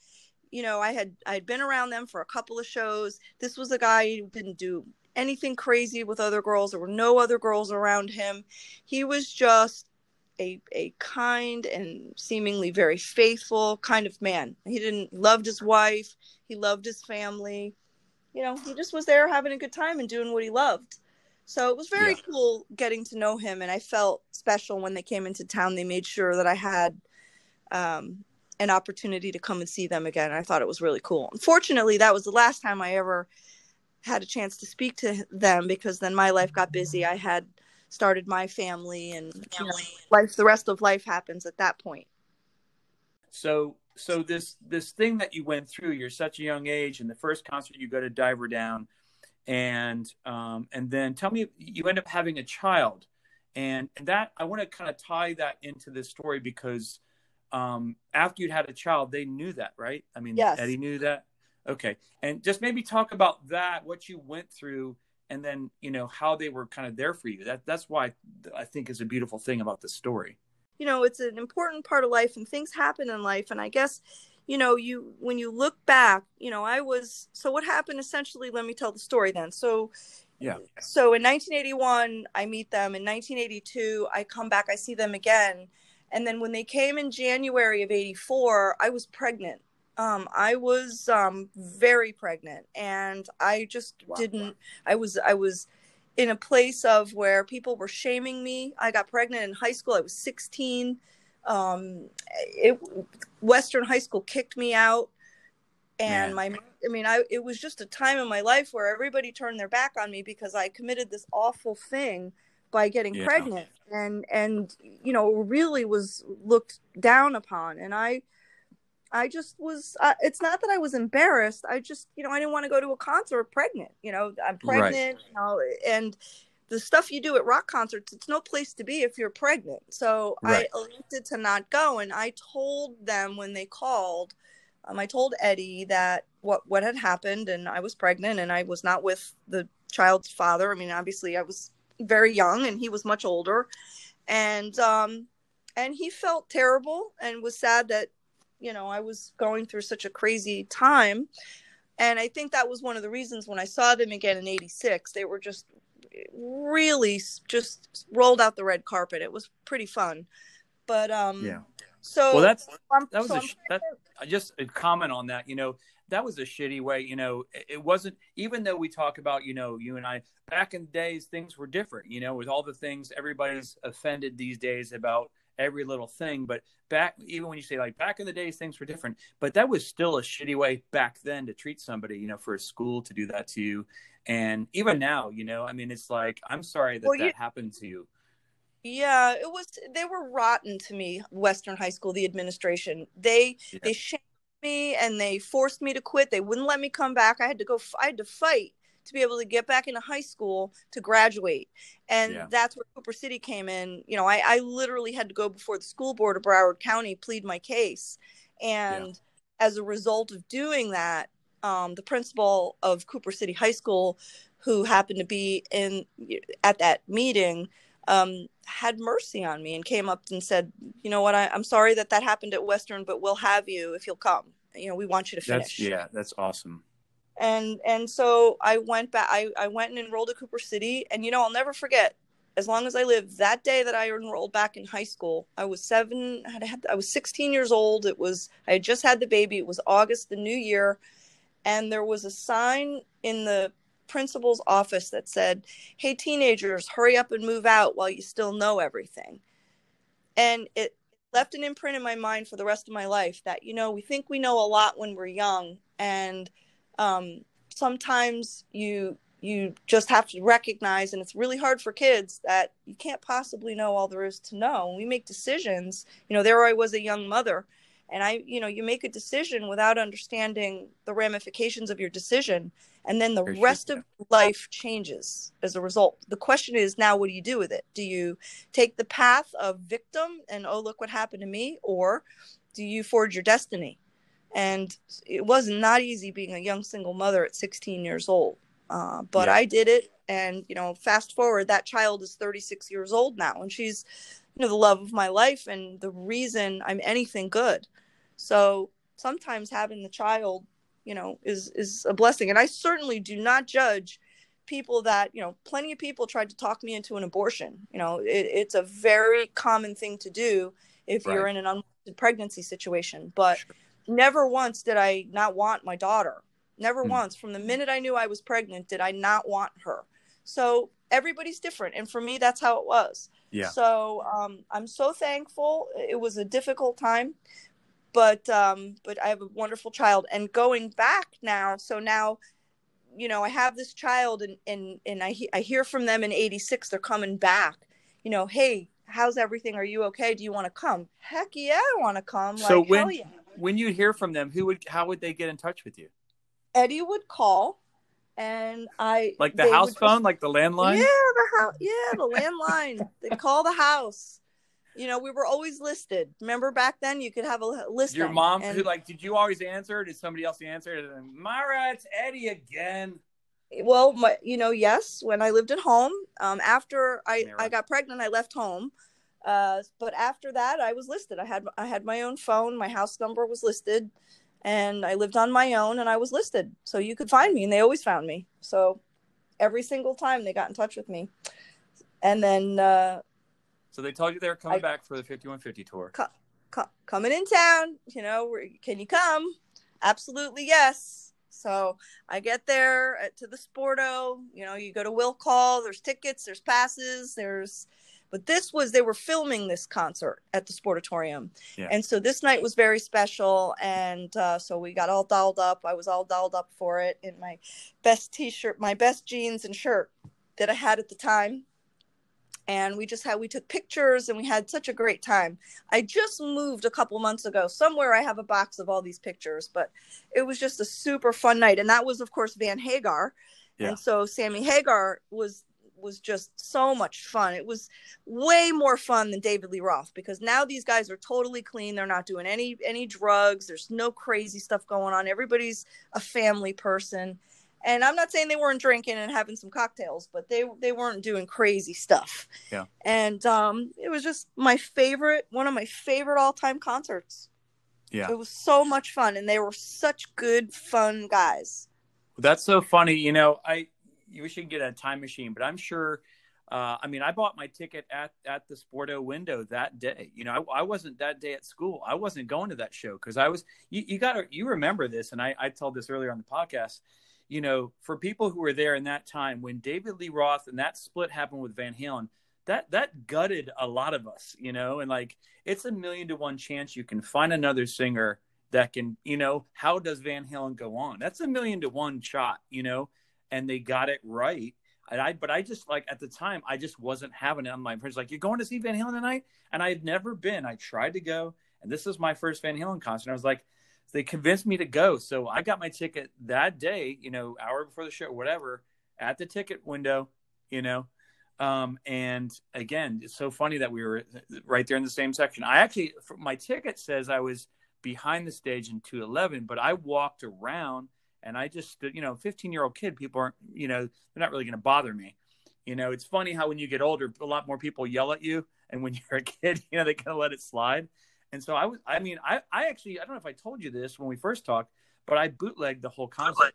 You know i had i'd been around them for a couple of shows. This was a guy who didn't do anything crazy with other girls. There were no other girls around him. He was just a, a kind and seemingly very faithful kind of man he didn't loved his wife he loved his family you know, he just was there having a good time and doing what he loved. So it was very yeah. cool getting to know him, and I felt special when they came into town. They made sure that I had um, an opportunity to come and see them again. I thought it was really cool. Unfortunately, that was the last time I ever had a chance to speak to them because then my life got busy. I had started my family, and you know, life. The rest of life happens at that point. So so this this thing that you went through you're such a young age and the first concert you go to diver down and um, and then tell me you end up having a child and, and that i want to kind of tie that into this story because um, after you'd had a child they knew that right i mean yes. eddie knew that Okay. And just maybe talk about that, what you went through, and then, you know, how they were kind of there for you. That that's why I think is a beautiful thing about the story. You know, it's an important part of life and things happen in life. And I guess, you know, you when you look back, you know, I was so what happened essentially, let me tell the story then. So yeah. So in 1981, I meet them. In 1982, I come back, I see them again. And then when they came in January of 84, I was pregnant um, I was um, very pregnant, and I just wow. didn't. I was I was in a place of where people were shaming me. I got pregnant in high school. I was 16. Um, it, Western High School kicked me out, and Man. my I mean, I it was just a time in my life where everybody turned their back on me because I committed this awful thing by getting yeah. pregnant, and and you know really was looked down upon, and I I just was. Uh, it's not that I was embarrassed. I just, you know, I didn't want to go to a concert pregnant. You know, I'm pregnant. Right. You know, and the stuff you do at rock concerts, it's no place to be if you're pregnant. So right. I elected to not go, and I told them when they called. Um, I told Eddie that what what had happened, and I was pregnant, and I was not with the child's father. I mean, obviously, I was very young, and he was much older, and um, and he felt terrible and was sad that you know, I was going through such a crazy time. And I think that was one of the reasons when I saw them again in 86, they were just really just rolled out the red carpet. It was pretty fun. But, um, yeah. So, well, that's, that was so a, that, just a comment on that, you know, that was a shitty way, you know, it wasn't, even though we talk about, you know, you and I, back in the days, things were different, you know, with all the things everybody's offended these days about, every little thing. But back, even when you say like back in the days, things were different, but that was still a shitty way back then to treat somebody, you know, for a school to do that to you. And even now, you know, I mean, it's like, I'm sorry that well, you, that happened to you. Yeah, it was, they were rotten to me, Western High School, the administration. They, yeah. they shamed me and they forced me to quit. They wouldn't let me come back. I had to go, I had to fight to be able to get back into high school to graduate. And yeah. that's where Cooper City came in. You know, I, I literally had to go before the school board of Broward County, plead my case. And yeah. as a result of doing that, um, the principal of Cooper City High School, who happened to be in at that meeting, um, had mercy on me and came up and said, "You know what? I, am sorry that that happened at Western, but we'll have you if you'll come. You know, we want you to finish." That's, yeah, that's awesome and and so I went back. I I went and enrolled at Cooper City, and you know I'll never forget. As long as I live, that day that I enrolled back in high school, I was seven. I had I was 16 years old. It was I had just had the baby. It was August, the new year, and there was a sign in the principal's office that said, "Hey teenagers, hurry up and move out while you still know everything." And it left an imprint in my mind for the rest of my life that you know we think we know a lot when we're young and um, sometimes you you just have to recognize and it's really hard for kids that you can't possibly know all there is to know. We make decisions you know there i was a young mother and i you know you make a decision without understanding the ramifications of your decision and then the Very rest true. of life changes as a result. The question is now what do you do with it? Do you take the path of victim and oh look what happened to me or do you forge your destiny and it was not easy being a young single mother at 16 years old. Uh, but yeah. i did it. And you know fast forward that child is 36 years old now and she's you know the love of my life and the reason i'm anything good. So sometimes having the child you know is is a blessing. And i certainly do not judge people that you know plenty of people tried to talk me into an abortion. You know it, it's a very common thing to do if right. you're in an unwanted pregnancy situation. But sure never once did I not want my daughter. Never mm. once. From the minute I knew I was pregnant, did I not want her. So everybody's different. And for me, that's how it was. Yeah. So um, I'm so thankful. It was a difficult time, but um, but I have a wonderful child. And going back now, so now, you know, I have this child, and and and I I hear from them in '86. They're coming back. You know, hey, how's everything? Are you okay? Do you want to come? Heck yeah, I want to come. So like, when yeah when you hear from them, who would how would they get in touch with you? Eddie would call, and I like the house phone, just, like the landline. Yeah, the house. Yeah, the landline. they call the house. you know, we were always listed. Remember back then, you could have a list. Your mom, and, who like, did you always answer? Did somebody else answer? Myra, it's Eddie again. Well, my, you know, yes. When I lived at home, um, after I I got pregnant, I left home. Uh, but after that, I was listed. I had I had my own phone. My house number was listed, and I lived on my own, and I was listed. So you could find me, and they always found me. So every single time they got in touch with me, and then uh, so they told you they were coming I, back for the 5150 tour. Co- co- coming in town, you know, can you come? Absolutely, yes. So I get there at, to the Sporto, you know, you go to Will Call, there's tickets, there's passes, there's but this was they were filming this concert at the sportatorium. Yeah. and so this night was very special and uh, so we got all dolled up. I was all dolled up for it in my best t-shirt my best jeans and shirt that i had at the time. And we just had we took pictures and we had such a great time. I just moved a couple months ago. Somewhere i have a box of all these pictures but it was just a super fun night. And that was of course van hagar. Yeah. and so sammy hagar was was just so much fun it was way more fun than david lee roth because now these guys are totally clean they're not doing any any drugs there's no crazy stuff going on everybody's a family person and I'm not saying they weren't drinking and having some cocktails, but they they weren't doing crazy stuff. Yeah. And um, it was just my favorite, one of my favorite all time concerts. Yeah. It was so much fun, and they were such good, fun guys. That's so funny. You know, I we should get a time machine, but I'm sure. Uh, I mean, I bought my ticket at at the Sporto window that day. You know, I, I wasn't that day at school. I wasn't going to that show because I was. You, you got to you remember this, and I I told this earlier on the podcast you know, for people who were there in that time when David Lee Roth and that split happened with Van Halen, that that gutted a lot of us, you know, and like it's a million to one chance you can find another singer that can, you know, how does Van Halen go on? That's a million to one shot, you know, and they got it right. And I, but I just like at the time, I just wasn't having it on my friends. Like, you're going to see Van Halen tonight, and I had never been. I tried to go, and this was my first Van Halen concert. I was like, they convinced me to go. So I got my ticket that day, you know, hour before the show, whatever, at the ticket window, you know. Um, and again, it's so funny that we were right there in the same section. I actually, my ticket says I was behind the stage in 211, but I walked around and I just you know, 15 year old kid, people aren't, you know, they're not really going to bother me. You know, it's funny how when you get older, a lot more people yell at you. And when you're a kid, you know, they kind of let it slide. And so I was, I mean, I, I actually, I don't know if I told you this when we first talked, but I bootlegged the whole concert.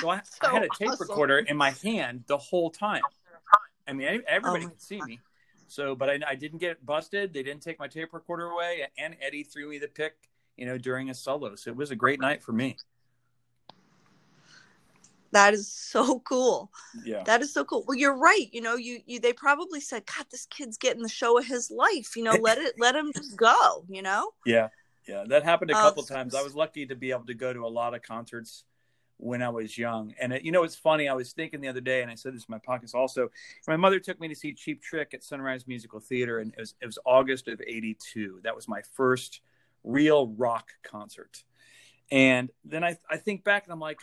So I, so I had a tape awesome. recorder in my hand the whole time. I mean, everybody oh could see me. So, but I, I, didn't get busted. They didn't take my tape recorder away, and Eddie threw me the pick, you know, during a solo. So it was a great night for me. That is so cool. Yeah. That is so cool. Well, you're right. You know, you, you they probably said, God, this kid's getting the show of his life. You know, let it let him just go, you know? Yeah. Yeah. That happened a couple uh, times. I was lucky to be able to go to a lot of concerts when I was young. And it, you know, it's funny. I was thinking the other day, and I said this in my pockets also. My mother took me to see Cheap Trick at Sunrise Musical Theater, and it was it was August of '82. That was my first real rock concert. And then I I think back, and I'm like,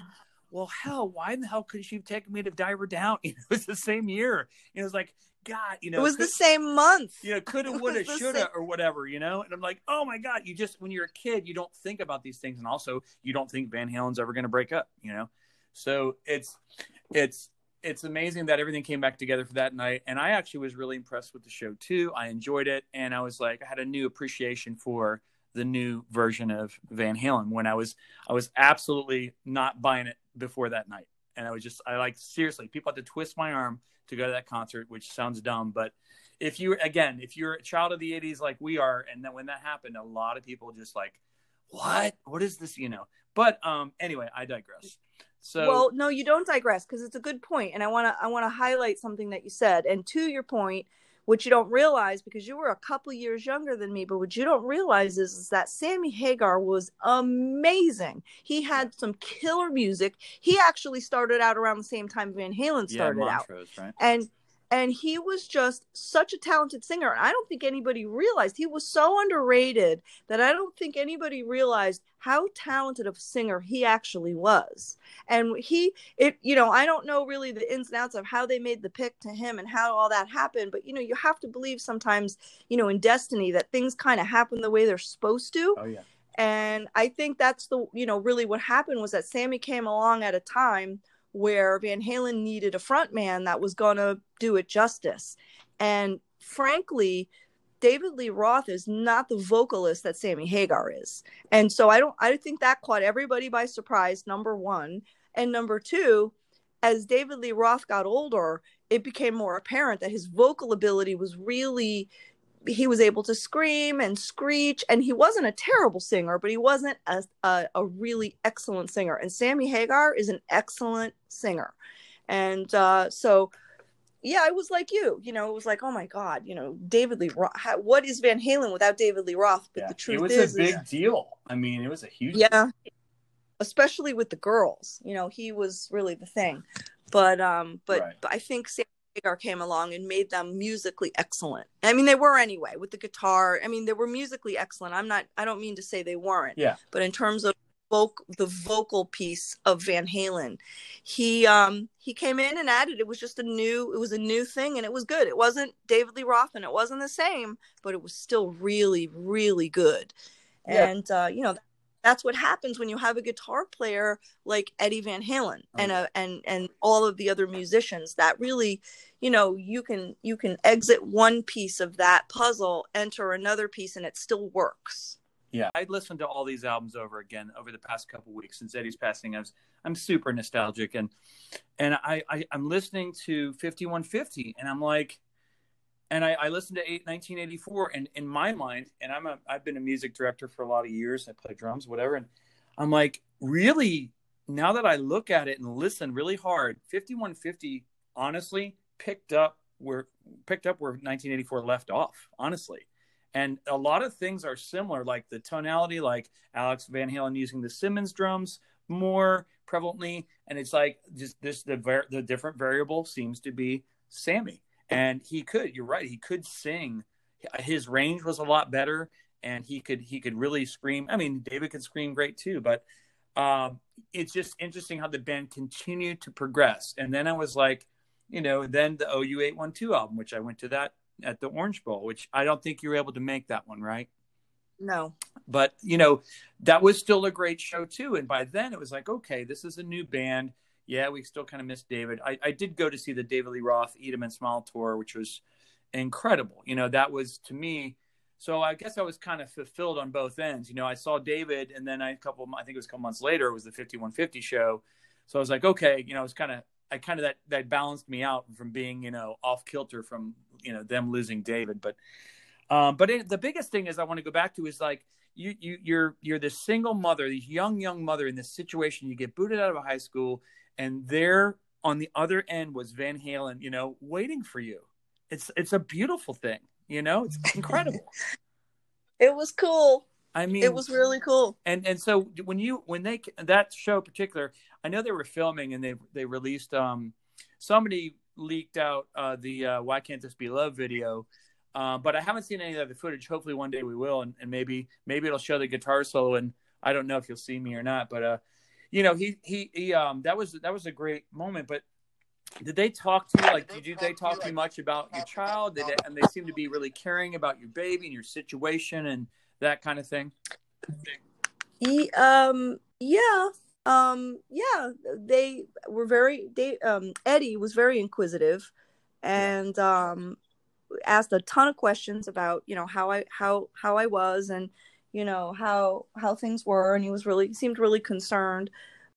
well, hell, why in the hell couldn't she have taken me to Diver Down? You know, it was the same year. You know, it was like, God, you know, it was could, the same month. You know, coulda, woulda, shoulda, same... or whatever. You know, and I'm like, oh my God, you just when you're a kid, you don't think about these things, and also you don't think Van Halen's ever going to break up. You know, so it's it's it's amazing that everything came back together for that night, and I actually was really impressed with the show too. I enjoyed it, and I was like, I had a new appreciation for the new version of Van Halen when I was I was absolutely not buying it before that night. And I was just I like seriously, people had to twist my arm to go to that concert, which sounds dumb, but if you again, if you're a child of the 80s like we are and then when that happened, a lot of people just like what? What is this, you know? But um anyway, I digress. So Well, no, you don't digress because it's a good point and I want to I want to highlight something that you said. And to your point, what you don't realize because you were a couple years younger than me but what you don't realize is, is that sammy hagar was amazing. He had some killer music. He actually started out around the same time van halen started yeah, Montrose, out right? and and he was just such a talented singer. And i don't think anybody realized he was so underrated that i don't think anybody realized how talented of a singer he actually was. And he it you know i don't know really the ins and outs of how they made the pick to him and how all that happened but you know you have to believe sometimes you know in destiny that things kind of happen the way they're supposed to. Oh yeah. and i think that's the you know really what happened was that sammy came along at a time where van halen needed a front man that was going to do it justice. And frankly david lee roth is not the vocalist that sammy hagar is. And so i don't i think that caught everybody by surprise number one. And number two as david lee roth got older it became more apparent that his vocal ability was really he was able to scream and screech and he wasn't a terrible singer but he wasn't a, a, a really excellent singer and sammy hagar is an excellent singer and uh, so yeah i was like you you know it was like oh my god you know david lee roth how, what is van halen without david lee roth but yeah. the truth it was is, a big is deal. I mean, it was a huge. yeah especially with the girls you know he was really the thing but um but, Right. but i think sammy hagar came along and made them musically excellent. I mean they were anyway with the guitar. I mean they were musically excellent. I'm not i don't mean to say they weren't. Yeah. but in terms of voc- the vocal piece of van halen he um he came in and added it was just a new it was a new thing and it was good. It wasn't david lee roth and it wasn't the same but it was still really really good. Yeah. and uh you know that's what happens when you have a guitar player like Eddie Van Halen Oh, and uh, and and all of the other musicians that really you know you can you can exit one piece of that puzzle enter another piece and it still works. Yeah, I listened to all these albums over again over the past couple weeks since Eddie's passing. I was, I'm super nostalgic, and and I, I I'm listening to 5150, and I'm like, and I, I listened to eight, 1984, and in my mind, and I'm a I've been a music director for a lot of years. I play drums, whatever, and I'm like, really, now that I look at it and listen really hard, 5150, honestly, picked up where picked up where 1984 left off, honestly and a lot of things are similar like the tonality like alex van halen using the simmons drums more prevalently and it's like just this the the different variable seems to be sammy and he could you're right he could sing his range was a lot better and he could he could really scream i mean david could scream great too but um it's just interesting how the band continued to progress and then i was like you know then the OU812 album which i went to that at the Orange Bowl, which I don't think you were able to make that one, right? no But you know, that was still a great show too. And by then it was like, okay, this is a new band. Yeah, we still kind of miss David. I, I did go to see the David Lee Roth Eat 'em and Smile tour, which was incredible. You know, that was to me. So I guess I was kind of fulfilled on both ends. You know, I saw David, and then I a couple, I think it was a couple months later, it was the 5150 show. So I was like, okay, you know, it's kind of, I kind of that that balanced me out from being, you know, off kilter from, you know, them losing David. But, um, but it, the biggest thing is I want to go back to is like you, you, you're, you're this single mother, this young, young mother in this situation. You get booted out of a high school, and there on the other end was Van Halen, you know, waiting for you. It's, it's a beautiful thing, you know, it's incredible. it was cool I mean, it was really cool and and so when you when they that show in particular i know they were filming and they they released um somebody leaked out uh the uh why can't this be love video uh, but i haven't seen any of the footage hopefully one day we will and, and maybe maybe it'll show the guitar solo and i don't know if you'll see me or not but uh you know he he, he um that was that was a great moment but did they talk to you like did you they talk to you much about your child did they, and they seem to be really caring about your baby and your situation and that kind of thing He, um, yeah, um, yeah, they were very. They, um, Eddie was very inquisitive, and um, asked a ton of questions about you know how I how how I was and you know how how things were, and he was really seemed really concerned.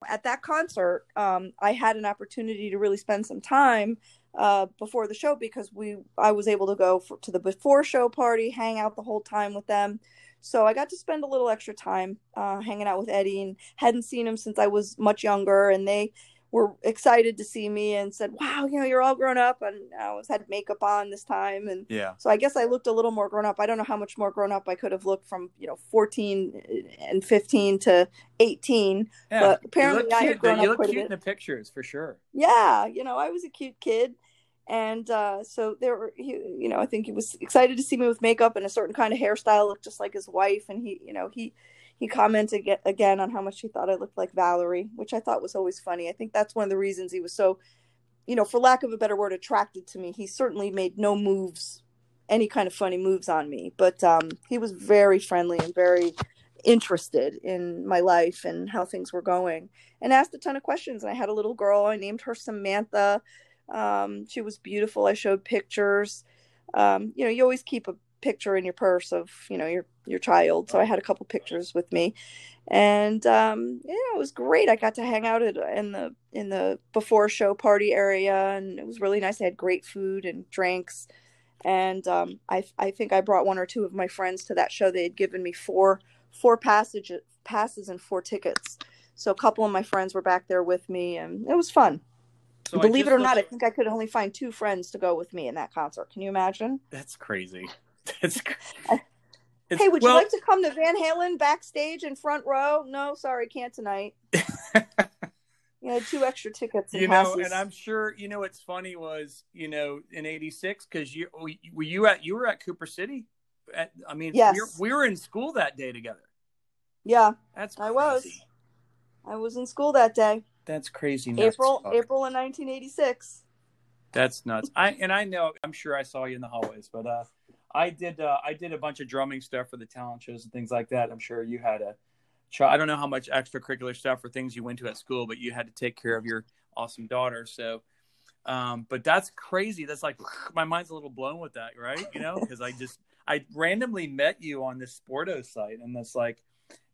At that concert, um, I had an opportunity to really spend some time uh, before the show because we I was able to go for, to the before show party, hang out the whole time with them. So I got to spend a little extra time uh, hanging out with Eddie and hadn't seen him since I was much younger. And they were excited to see me and said, "Wow, you know, you're all grown up." And I was had makeup on this time, and yeah so I guess I looked a little more grown up. I don't know how much more grown up I could have looked from you know 14 and 15 to 18. Yeah, But apparently you look I had grown you up look quite a cute in the pictures for sure. Yeah, you know, I was a cute kid. And uh, so there were, he, you know, I think he was excited to see me with makeup and a certain kind of hairstyle, looked just like his wife. And he, you know, he he commented again on how much he thought I looked like Valerie, which I thought was always funny. I think that's one of the reasons he was so, you know, for lack of a better word, attracted to me. He certainly made no moves, any kind of funny moves on me, but um, he was very friendly and very interested in my life and how things were going and asked a ton of questions. And I had a little girl, I named her Samantha. Um, she was beautiful. I showed pictures. Um, you know, you always keep a picture in your purse of, you know, your, your child. So I had a couple pictures with me and, um, yeah, it was great. I got to hang out at, in the, in the before show party area and it was really nice. I had great food and drinks. And, um, I, I think I brought one or two of my friends to that show. They had given me four four passage passes and four tickets. So a couple of my friends were back there with me, and it was fun. So Believe it or not, I think I could only find two friends to go with me in that concert. Can you imagine? That's crazy. That's crazy. hey, would well, you like to come to Van Halen backstage in front row? No, sorry, can't tonight. you had two extra tickets. you know, and I'm sure you know what's funny was you know in '86 because you were you at you were at Cooper City at, I mean, yes. we, were, we were in school that day together. Yeah, that's crazy. I was. I was in school that day. That's crazy. April, April in 1986. That's nuts. I and I know. I'm sure I saw you in the hallways, but uh, I did. Uh, I did a bunch of drumming stuff for the talent shows and things like that. I'm sure you had a. I don't know how much extracurricular stuff or things you went to at school, but you had to take care of your awesome daughter. So, um, but that's crazy. That's like my mind's a little blown with that, right? You know, because I just I randomly met you on this Sporto site, and that's like,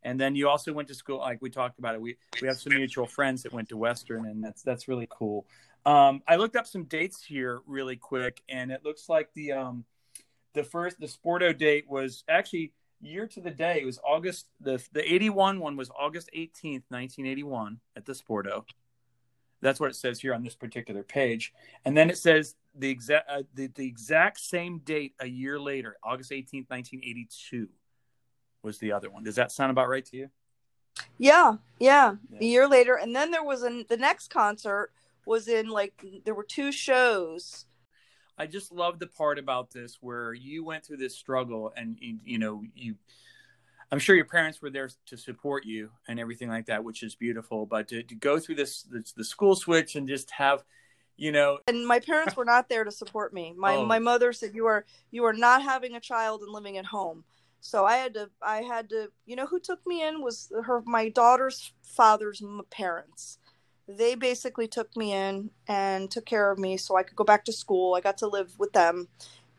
and then you also went to school. Like we talked about it, we we have some mutual friends that went to Western, and that's that's really cool. Um, I looked up some dates here really quick, and it looks like the um, the first the Sporto date was actually year to the day. It was August the the eighty one one was August eighteenth, nineteen eighty one, at the Sporto. That's what it says here on this particular page. And then it says the exact uh, the, the exact same date a year later, August 18th, 1982 was the other one. Does that sound about right to you? Yeah, yeah. yeah. A year later and then there was an the next concert was in like there were two shows. I just love the part about this where you went through this struggle and you, you know you I'm sure your parents were there to support you and everything like that, which is beautiful. But to, to go through this, this, the school switch and just have, you know, and my parents were not there to support me. My oh. my mother said you are you are not having a child and living at home. So I had to I had to you know who took me in was her my daughter's father's parents. They basically took me in and took care of me so I could go back to school. I got to live with them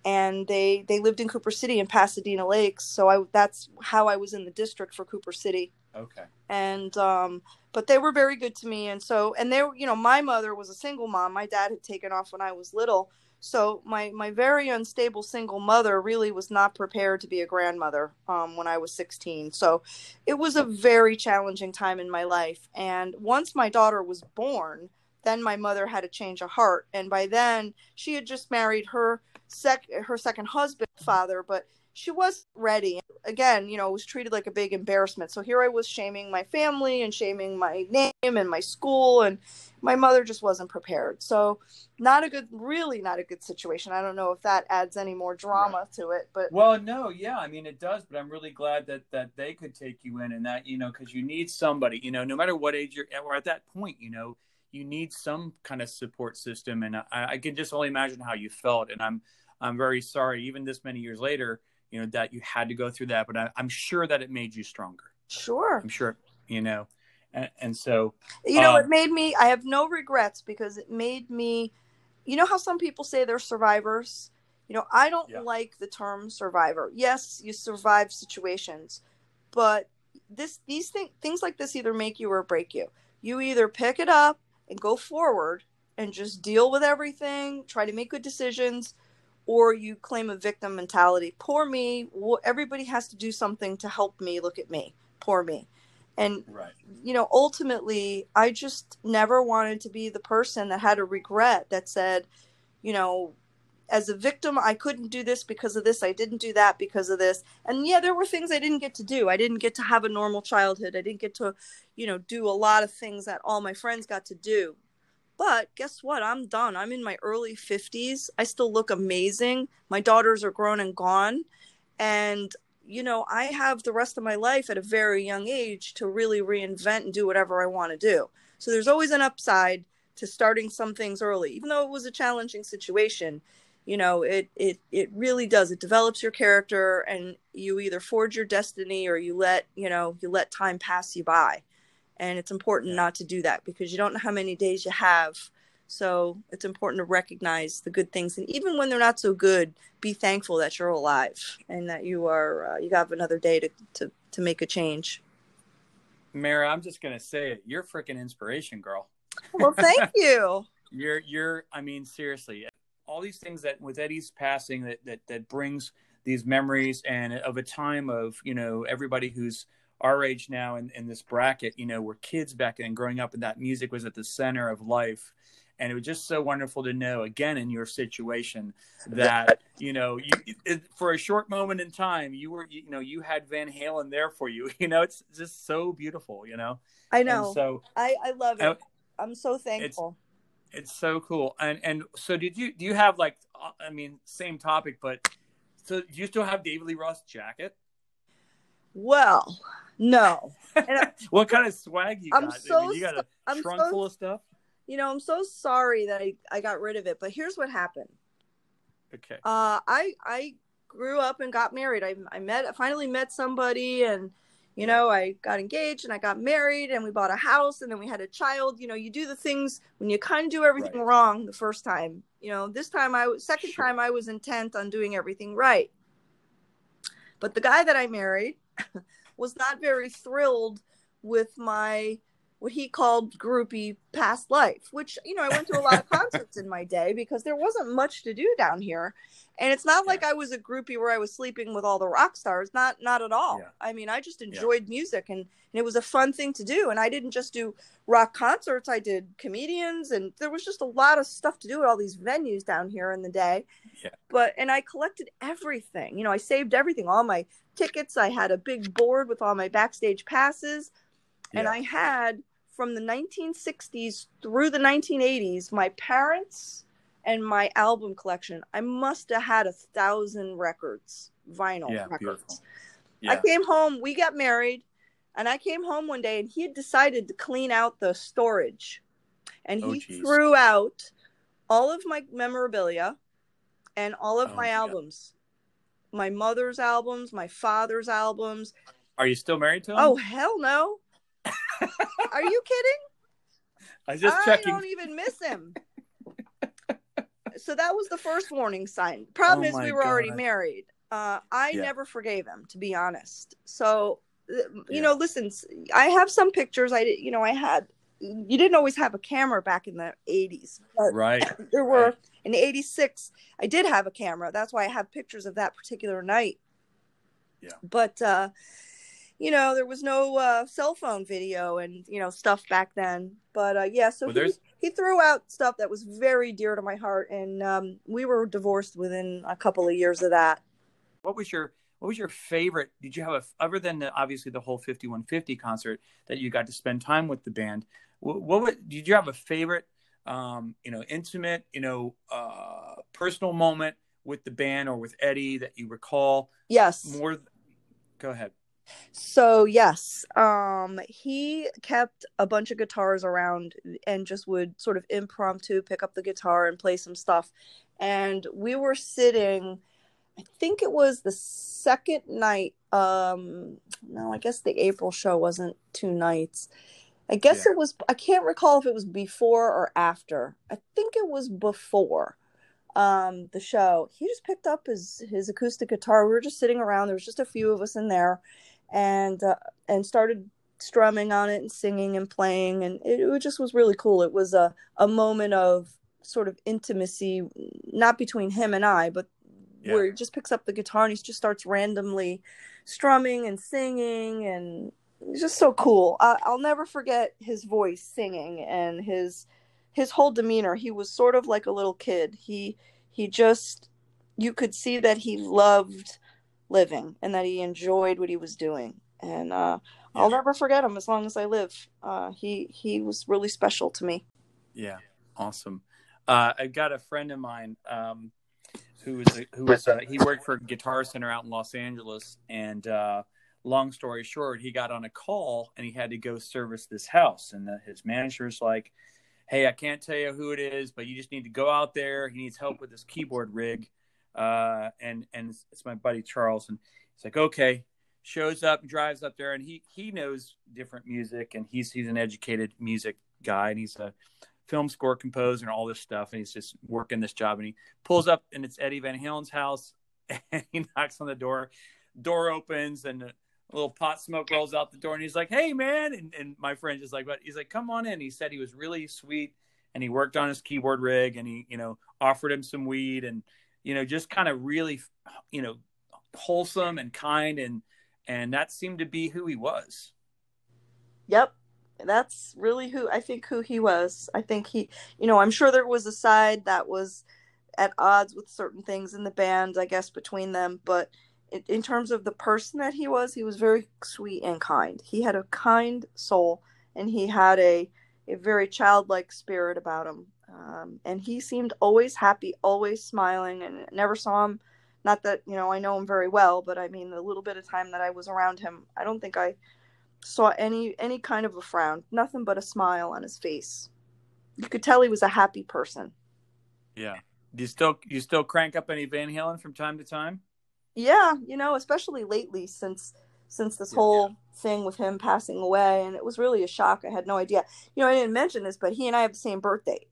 and they they lived in Cooper City and Pasadena Lakes. So I that's how I was in the district for Cooper City. Okay. And um, but they were very good to me, and so and they were you know my mother was a single mom. My dad had taken off when I was little, so my my very unstable single mother really was not prepared to be a grandmother um, when I was 16. So it was a very challenging time in my life. And once my daughter was born, then my mother had a change of heart, and by then she had just married her sec her second husband father but she was ready. Again you know it was treated like a big embarrassment. So here i was shaming my family and shaming my name and my school and my mother just wasn't prepared. So not a good really not a good situation. I don't know if that adds any more drama right. to it but well no yeah i mean it does but i'm really glad that that they could take you in and that you know because you need somebody you know no matter what age you're at or at that point you know you need some kind of support system. And I, I can just only imagine how you felt. And i'm I'm very sorry, even this many years later, you know, that you had to go through that, but I, am sure that it made you stronger. Sure. I'm sure, you know, and, and so, you know, um, it made me, I have no regrets because it made me, you know, how some people say they're survivors. You know, I don't yeah. like the term survivor. Yes, you survive situations, but this, these things, things like this either make you or break you. You either pick it up and go forward and just deal with everything, try to make good decisions, or you claim a victim mentality. Poor me. Everybody has to do something to help me. Look at me. Poor me. And, right. you know, ultimately, I just never wanted to be the person that had a regret that said, you know, as a victim, I couldn't do this because of this. I didn't do that because of this. And yeah, there were things I didn't get to do. I didn't get to have a normal childhood. I didn't get to, you know, do a lot of things that all my friends got to do. But guess what? I'm done. I'm in my early 50s. I still look amazing. My daughters are grown and gone. And, you know, I have the rest of my life at a very young age to really reinvent and do whatever I want to do. So there's always an upside to starting some things early, even though it was a challenging situation. You know, it it it really does. It develops your character, and you either forge your destiny or you let you know you let time pass you by. And it's important not to do that because you don't know how many days you have. So it's important to recognize the good things, and even when they're not so good, be thankful that you're alive and that you are uh, you have another day to to to make a change. Mara, I'm just gonna say it. You're freaking inspiration, girl. Well, thank you. you're you're. I mean, seriously, all these things that with Eddie's passing that that that brings these memories and of a time of you know everybody who's our age now in, in this bracket, you know, we're kids back then growing up and that music was at the center of life. And it was just so wonderful to know again in your situation that, you know, you, it, for a short moment in time, you were, you know, you had Van Halen there for you, you know, it's just so beautiful, you know? I know. And so I, I love it. I'm so thankful. It's, it's so cool. And, and so did you, do you have like, uh, I mean, same topic, but so do you still have David Lee Roth jacket? Well, no. What kind of swag you got? I'm so, I mean, you got a I'm trunk so, full of stuff. You know, I'm so sorry that I, I got rid of it, but here's what happened. Okay. Uh, I I grew up and got married. I I met I finally met somebody, and you know I got engaged and I got married, and we bought a house, and then we had a child. You know, you do the things when you kind of do everything Right. wrong the first time. You know, this time I was second Sure. time I was intent on doing everything right. But the guy that I married was not very thrilled with my what he called groupie past life, which you know I went to a lot of concerts in my day because there wasn't much to do down here, and it's not like I was a groupie where I was sleeping with all the rock stars. Not not at all. Yeah. I mean, I just enjoyed music and, and it was a fun thing to do. And I didn't just do rock concerts; I did comedians, and there was just a lot of stuff to do at all these venues down here in the day. Yeah. But and I collected everything. You know, I saved everything, all my tickets. I had a big board with all my backstage passes and I had from the 1960s through the 1980s my parents and my album collection. I must have had a thousand records, vinyl Yeah, records. beautiful. I came home, we got married, and I came home one day and he had decided to clean out the storage. And Oh, he geez. threw out all of my memorabilia and all of Oh, my God. albums. My mother's albums, my father's albums. Are you still married to him? Oh hell no. Are you kidding? I just I checking. don't even miss him. so that was the first warning sign. Problem Oh is, we were already married. Uh, I Yeah. never forgave him, to be honest. So, uh, you Yeah. know, listen, I have some pictures. I you know, I had. You didn't always have a camera back in the '80s. Right. there were right. in '86. I did have a camera. That's why I have pictures of that particular night. Yeah. But uh, you know, there was no uh, cell phone video and you know stuff back then. But uh, yeah, so Well, he, he threw out stuff that was very dear to my heart, and um, we were divorced within a couple of years of that. What was your What was your favorite? Did you have a other than the, obviously the whole 5150 concert that you got to spend time with the band? What, what did you have a favorite? Um, you know, intimate, you know, uh, personal moment with the band or with Eddie that you recall Yes. more? Go ahead. So yes, um, he kept a bunch of guitars around and just would sort of impromptu pick up the guitar and play some stuff. And we were sitting, I think it was the second night. Um, no, I guess the April show wasn't two nights. I guess Yeah. it was. I can't recall if it was before or after. I think it was before um the show he just picked up his his acoustic guitar we were just sitting around there was just a few of us in there and uh, and started strumming on it and singing and playing and it, it just was really cool. It was a, a moment of sort of intimacy not between him and i but Yeah. where he just picks up the guitar and he just starts randomly strumming and singing and it's just so cool. I, i'll never forget his voice singing and his his whole demeanor. He was sort of like a little kid. He he just you could see that he loved living and that he enjoyed what he was doing and uh i'll never forget him as long as i live uh he he was really special to me Yeah. Awesome. Uh, I've got a friend of mine um, who was who was he worked for Guitar Center out in Los Angeles, and uh, long story short, he got on a call and he had to go service this house, and the, his manager's like, "Hey, I can't tell you who it is, but you just need to go out there. He needs help with this keyboard rig." Uh, and and it's, it's my buddy Charles, and he's like, "Okay." Shows up, drives up there, and he he knows different music, and he's he's an educated music guy, and he's a film score composer and all this stuff. And he's just working this job. And he pulls up and it's Eddie Van Halen's house. And he knocks on the door. Door opens and a little pot smoke rolls out the door. And he's like, Hey, man. And, and my friend just like, "But He's like, Come on in. He said he was really sweet and he worked on his keyboard rig and he, you know, offered him some weed and, you know, just kind of really, you know, wholesome and kind. And, and that seemed to be who he was. Yep that's really who I think who he was. I think he, you know, I'm sure there was a side that was at odds with certain things in the band, I guess, between them. But in, in terms of the person that he was, he was very sweet and kind. He had a kind soul, and he had a a very childlike spirit about him. Um, and he seemed always happy, always smiling, and never saw him. Not that you know I know him very well, but I mean the little bit of time that I was around him, I don't think I saw any any kind of a frown, nothing but a smile on his face. You could tell he was a happy person. Yeah. Do you still you still crank up any Van Halen from time to time? Yeah, you know, especially lately since since this yeah, whole yeah. thing with him passing away and it was really a shock. I had no idea. You know, I didn't mention this, but he and I have the same birthday.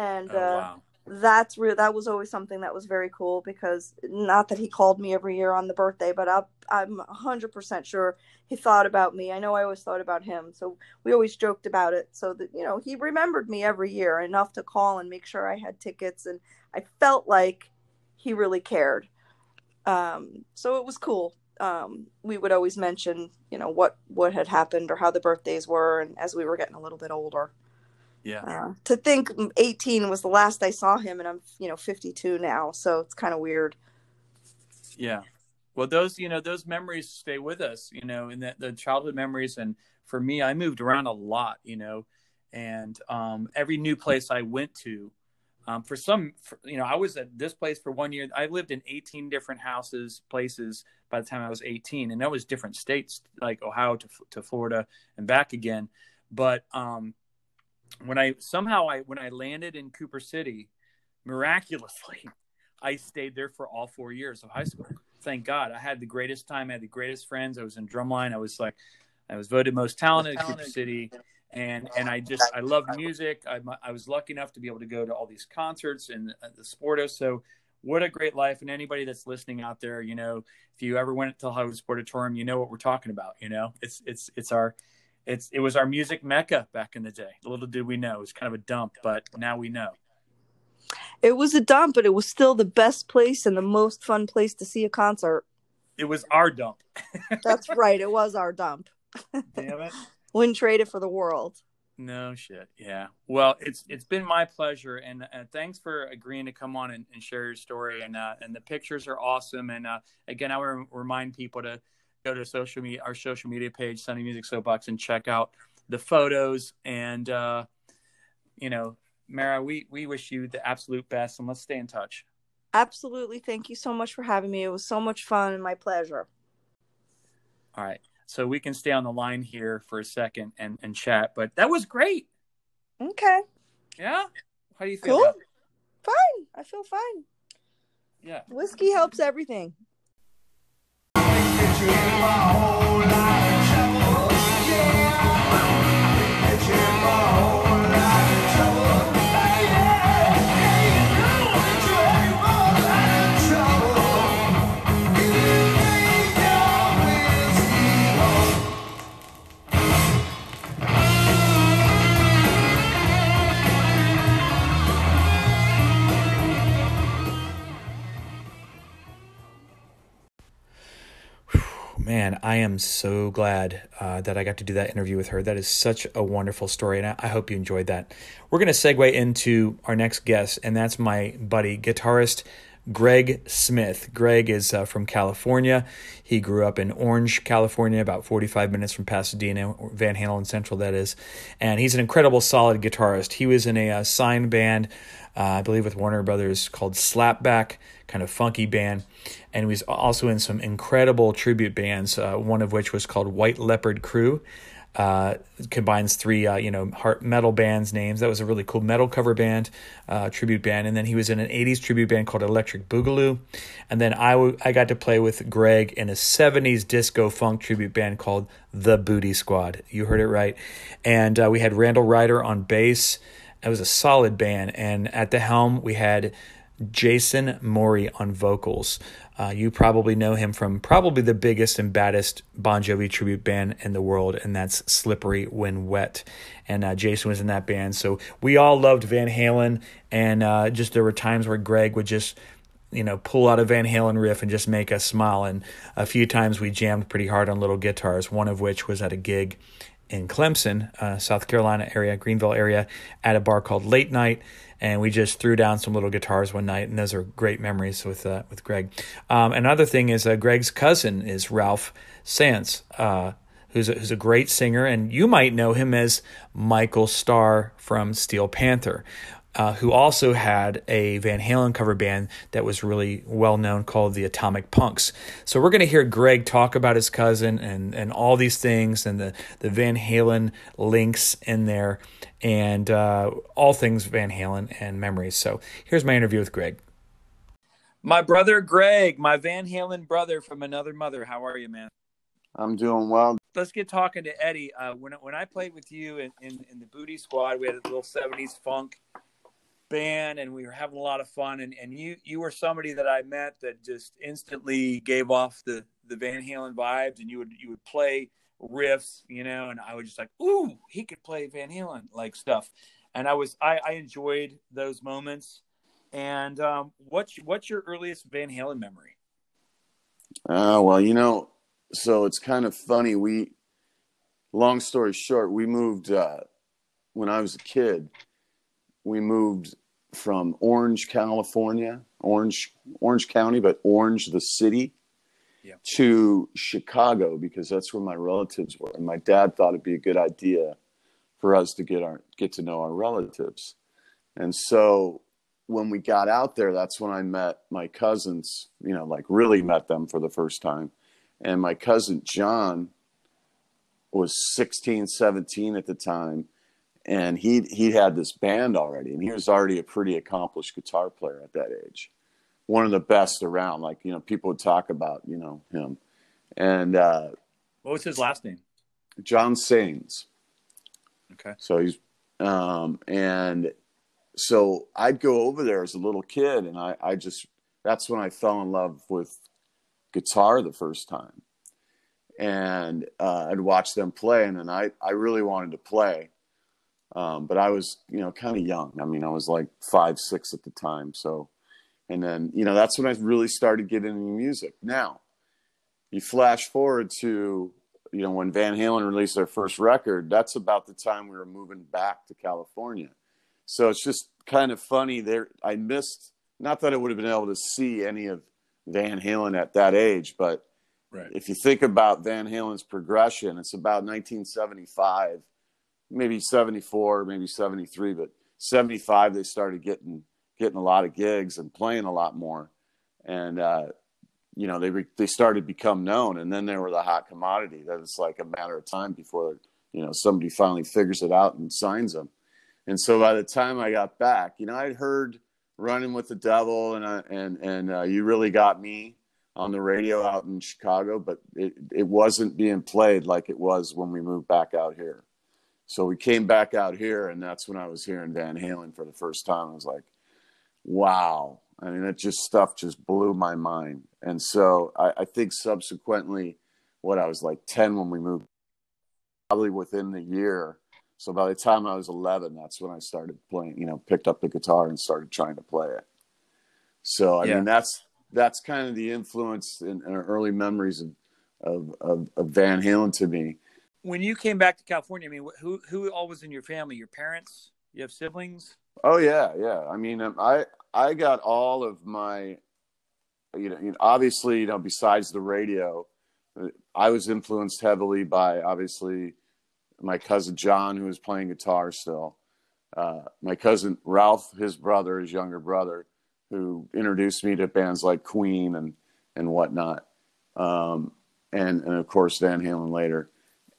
And oh, uh wow. that's real that was always something that was very cool because not that he called me every year on the birthday but I, i'm 100% sure he thought about me. I know i always thought about him so we always joked about it so that you know he remembered me every year enough to call and make sure i had tickets and i felt like he really cared. Um, so it was cool. Um, we would always mention you know what what had happened or how the birthdays were and as we were getting a little bit older yeah. Uh, to think 18 was the last I saw him, and I'm you know 52 now, so it's kind of weird. Yeah. Well, those you know those memories stay with us, you know, and the, the childhood memories. And for me, I moved around a lot, you know, and um, every new place I went to, um, for some, for, you know, I was at this place for one year. I lived in 18 different houses, places by the time I was 18, and that was different states like Ohio to to Florida and back again. But um, when I somehow I when I landed in Cooper City, miraculously, I stayed there for all four years of high school. Thank God, I had the greatest time. I had the greatest friends. I was in drumline. I was like, I was voted most talented in Cooper City, and and I just I loved music. I I was lucky enough to be able to go to all these concerts and uh, the Sporto. So what a great life! And anybody that's listening out there, you know, if you ever went to Hollywood Sportatorium, you know what we're talking about. You know, it's it's it's our it's it was our music mecca back in the day. Little did we know it was kind of a dump, but now we know. It was a dump, but it was still the best place and the most fun place to see a concert. It was our dump. That's right. It was our dump. Damn it. Wouldn't trade it for the world. No shit. Yeah. Well, it's it's been my pleasure, and, and thanks for agreeing to come on and, and share your story. And uh, and the pictures are awesome. And uh, again, I want to remind people to go to social media, our social media page, Sunny Music Soapbox, and check out the photos. And uh, you know, Mara, we we wish you the absolute best, and let's stay in touch. Absolutely. Thank you so much for having me. It was so much fun and my pleasure. All right. So we can stay on the line here for a second and, and chat, but that was great. Okay. Yeah. How do you feel? Cool. Fine. I feel fine. Yeah. Whiskey helps everything dream my man, I am so glad uh, that I got to do that interview with her. That is such a wonderful story, and I, I hope you enjoyed that. We're going to segue into our next guest, and that's my buddy, guitarist Greg Smith. Greg is uh, from California. He grew up in Orange, California, about 45 minutes from Pasadena, Van Halen Central, that is. And he's an incredible, solid guitarist. He was in a uh, signed band, uh, I believe, with Warner Brothers called Slapback, kind of funky band. And he was also in some incredible tribute bands, uh, one of which was called White Leopard Crew uh, combines three uh, you know heart metal bands names. That was a really cool metal cover band, uh, tribute band. And then he was in an '80s tribute band called Electric Boogaloo. And then I, w- I got to play with Greg in a '70s disco funk tribute band called The Booty Squad. You heard it right. And uh, we had Randall Ryder on bass. It was a solid band. And at the helm we had Jason Mori on vocals. Uh, you probably know him from probably the biggest and baddest Bon Jovi tribute band in the world, and that's Slippery When Wet. And uh, Jason was in that band. So we all loved Van Halen, and uh, just there were times where Greg would just you know, pull out a Van Halen riff and just make us smile. And a few times we jammed pretty hard on little guitars, one of which was at a gig in Clemson, uh, South Carolina area, Greenville area, at a bar called Late Night and we just threw down some little guitars one night, and those are great memories with uh, with Greg. Um, another thing is uh, Greg's cousin is Ralph Saenz, uh, who's a, who's a great singer, and you might know him as Michael Starr from Steel Panther. Uh, who also had a Van Halen cover band that was really well known called the Atomic Punks. So we're going to hear Greg talk about his cousin and, and all these things and the, the Van Halen links in there and uh, all things Van Halen and memories. So here's my interview with Greg. My brother Greg, my Van Halen brother from another mother. How are you, man? I'm doing well. Let's get talking to Eddie. Uh, when when I played with you in, in, in the Booty Squad, we had a little '70s funk band, and we were having a lot of fun. And, and you you were somebody that I met that just instantly gave off the the Van Halen vibes, and you would you would play riffs, you know, and I was just like, ooh, he could play Van Halen like stuff. And I was I, I enjoyed those moments. And um, what's what's your earliest Van Halen memory? Uh, well, you know, so it's kind of funny. We, long story short, we moved uh, when I was a kid. We moved from Orange, California, Orange, Orange County, but Orange, the city, Yeah. to Chicago because that's where my relatives were. And my dad thought it'd be a good idea for us to get our get to know our relatives. And so when we got out there, that's when I met my cousins, you know, like really met them for the first time. And my cousin John was 16, 17 at the time. And he he had this band already, and he was already a pretty accomplished guitar player at that age. One of the best around. Like, you know, people would talk about, you know, him. And uh, What was his last name? John Saenz. Okay. So he's, um, and so I'd go over there as a little kid, and I, I just, that's when I fell in love with guitar the first time. And uh, I'd watch them play, and then I, I really wanted to play. Um, but I was, you know, kind of young. I mean, I was like five, six at the time. So, and then, you know, that's when I really started getting into music. Now, you flash forward to you know, when Van Halen released their first record, that's about the time we were moving back to California. So it's just kind of funny there. I missed, not that I would have been able to see any of Van Halen at that age, but Right. if you think about Van Halen's progression, it's about 1975, maybe 74, maybe 73, but 75 they started getting getting a lot of gigs and playing a lot more, and uh, you know they re- they started become known, and then they were the hot commodity. That it's like a matter of time before you know somebody finally figures it out and signs them. And so by the time I got back, you know, I'd heard "Running with the Devil" and uh, and and uh, "You Really Got Me" on the radio out in Chicago, but it it wasn't being played like it was when we moved back out here. So we came back out here, and that's when I was hearing Van Halen for the first time. I was like, "Wow!" I mean, that just stuff just blew my mind. And so I, I think subsequently, what I was like ten when we moved, probably within the year. So by the time I was eleven, that's when I started playing. You know, picked up the guitar and started trying to play it. So I Yeah. mean, that's that's kind of the influence and early memories of, of of of Van Halen to me. When you came back to California, I mean, who who all was in your family? Your parents? You have siblings? Oh yeah, yeah. I mean, um, I I got all of my you know, obviously, you know, besides the radio, uh, I was influenced heavily by obviously my cousin John, who was playing guitar still. Uh, my cousin Ralph, his brother, his younger brother, who introduced me to bands like Queen and and whatnot, um, and and of course Van Halen later.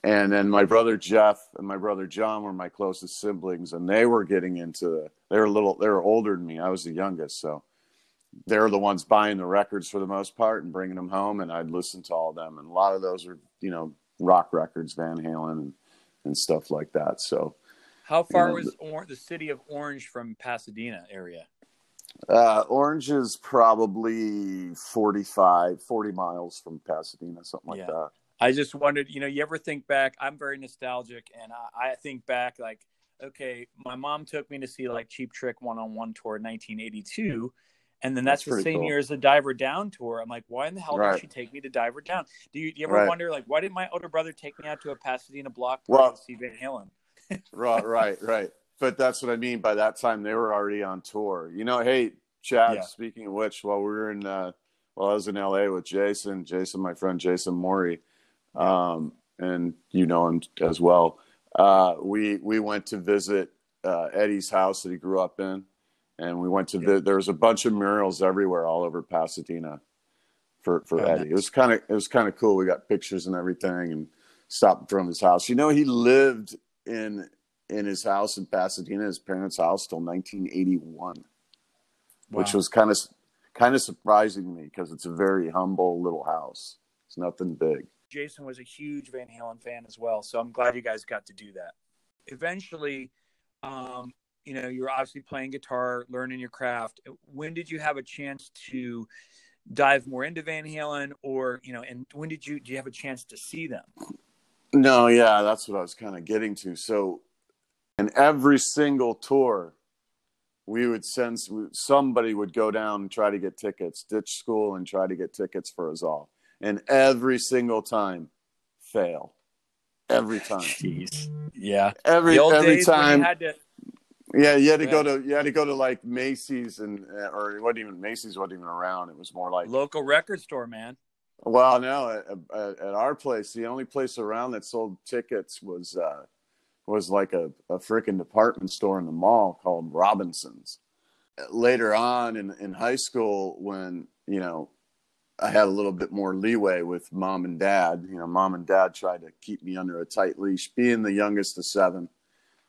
And then my brother Jeff and my brother John were my closest siblings, and they were getting into. the, They were a little. They were older than me. I was the youngest, so they're the ones buying the records for the most part and bringing them home, and I'd listen to all of them. And a lot of those are, you know, rock records, Van Halen and and stuff like that. So, How far know, was or- the city of Orange from Pasadena area? uh, Orange is probably 45, 40 miles from Pasadena, something like Yeah. that. I just wondered, you know, you ever think back? I'm very nostalgic, and I, I think back like, okay, my mom took me to see like Cheap Trick one on one tour in 1982, and then that's, That's the same cool. year as the Diver Down tour. I'm like, why in the hell Right. did she take me to Diver Down? Do you, do you ever Right. wonder like, why did my older brother take me out to a Pasadena block party Well- to see Van Halen? right, right, right. But that's what I mean. By that time, they were already on tour. You know, hey, Chad. Yeah. Speaking of which, while we were in, uh, while I was in LA with Jason, Jason, my friend Jason Maury, um, and you know him as well. Uh, we we went to visit uh, Eddie's house that he grew up in, and we went to Yeah. vi- there was a bunch of murals everywhere all over Pasadena for for Oh, Eddie. nice. It was kind of it was kind of cool. We got pictures and everything, and stopped in front of his house. You know, he lived in in his house in Pasadena, his parents' house, till 1981, which was kind of kind of surprising to me because it's a very humble little house. It's nothing big. Jason was a huge Van Halen fan as well, so I'm glad you guys got to do that. Eventually, um, you know, you're obviously playing guitar, learning your craft. When did you have a chance to dive more into Van Halen, or you know, and when did you do you have a chance to see them? No, yeah, that's what I was kind of getting to. So, in every single tour, we would send somebody would go down and try to get tickets, ditch school and try to get tickets for us all, and every single time, fail. Every time, Jeez, yeah. every The old every days time, to, yeah. You had to Yeah. go to you had to go to like Macy's and uh, or it wasn't even Macy's wasn't even around. It was more like local record store, man. Well, no, at, at, at our place, the only place around that sold tickets was uh, was like a, a freaking department store in the mall called Robinson's. Later on in, in high school, when you know I had a little bit more leeway with mom and dad, you know, mom and dad tried to keep me under a tight leash. Being the youngest of seven,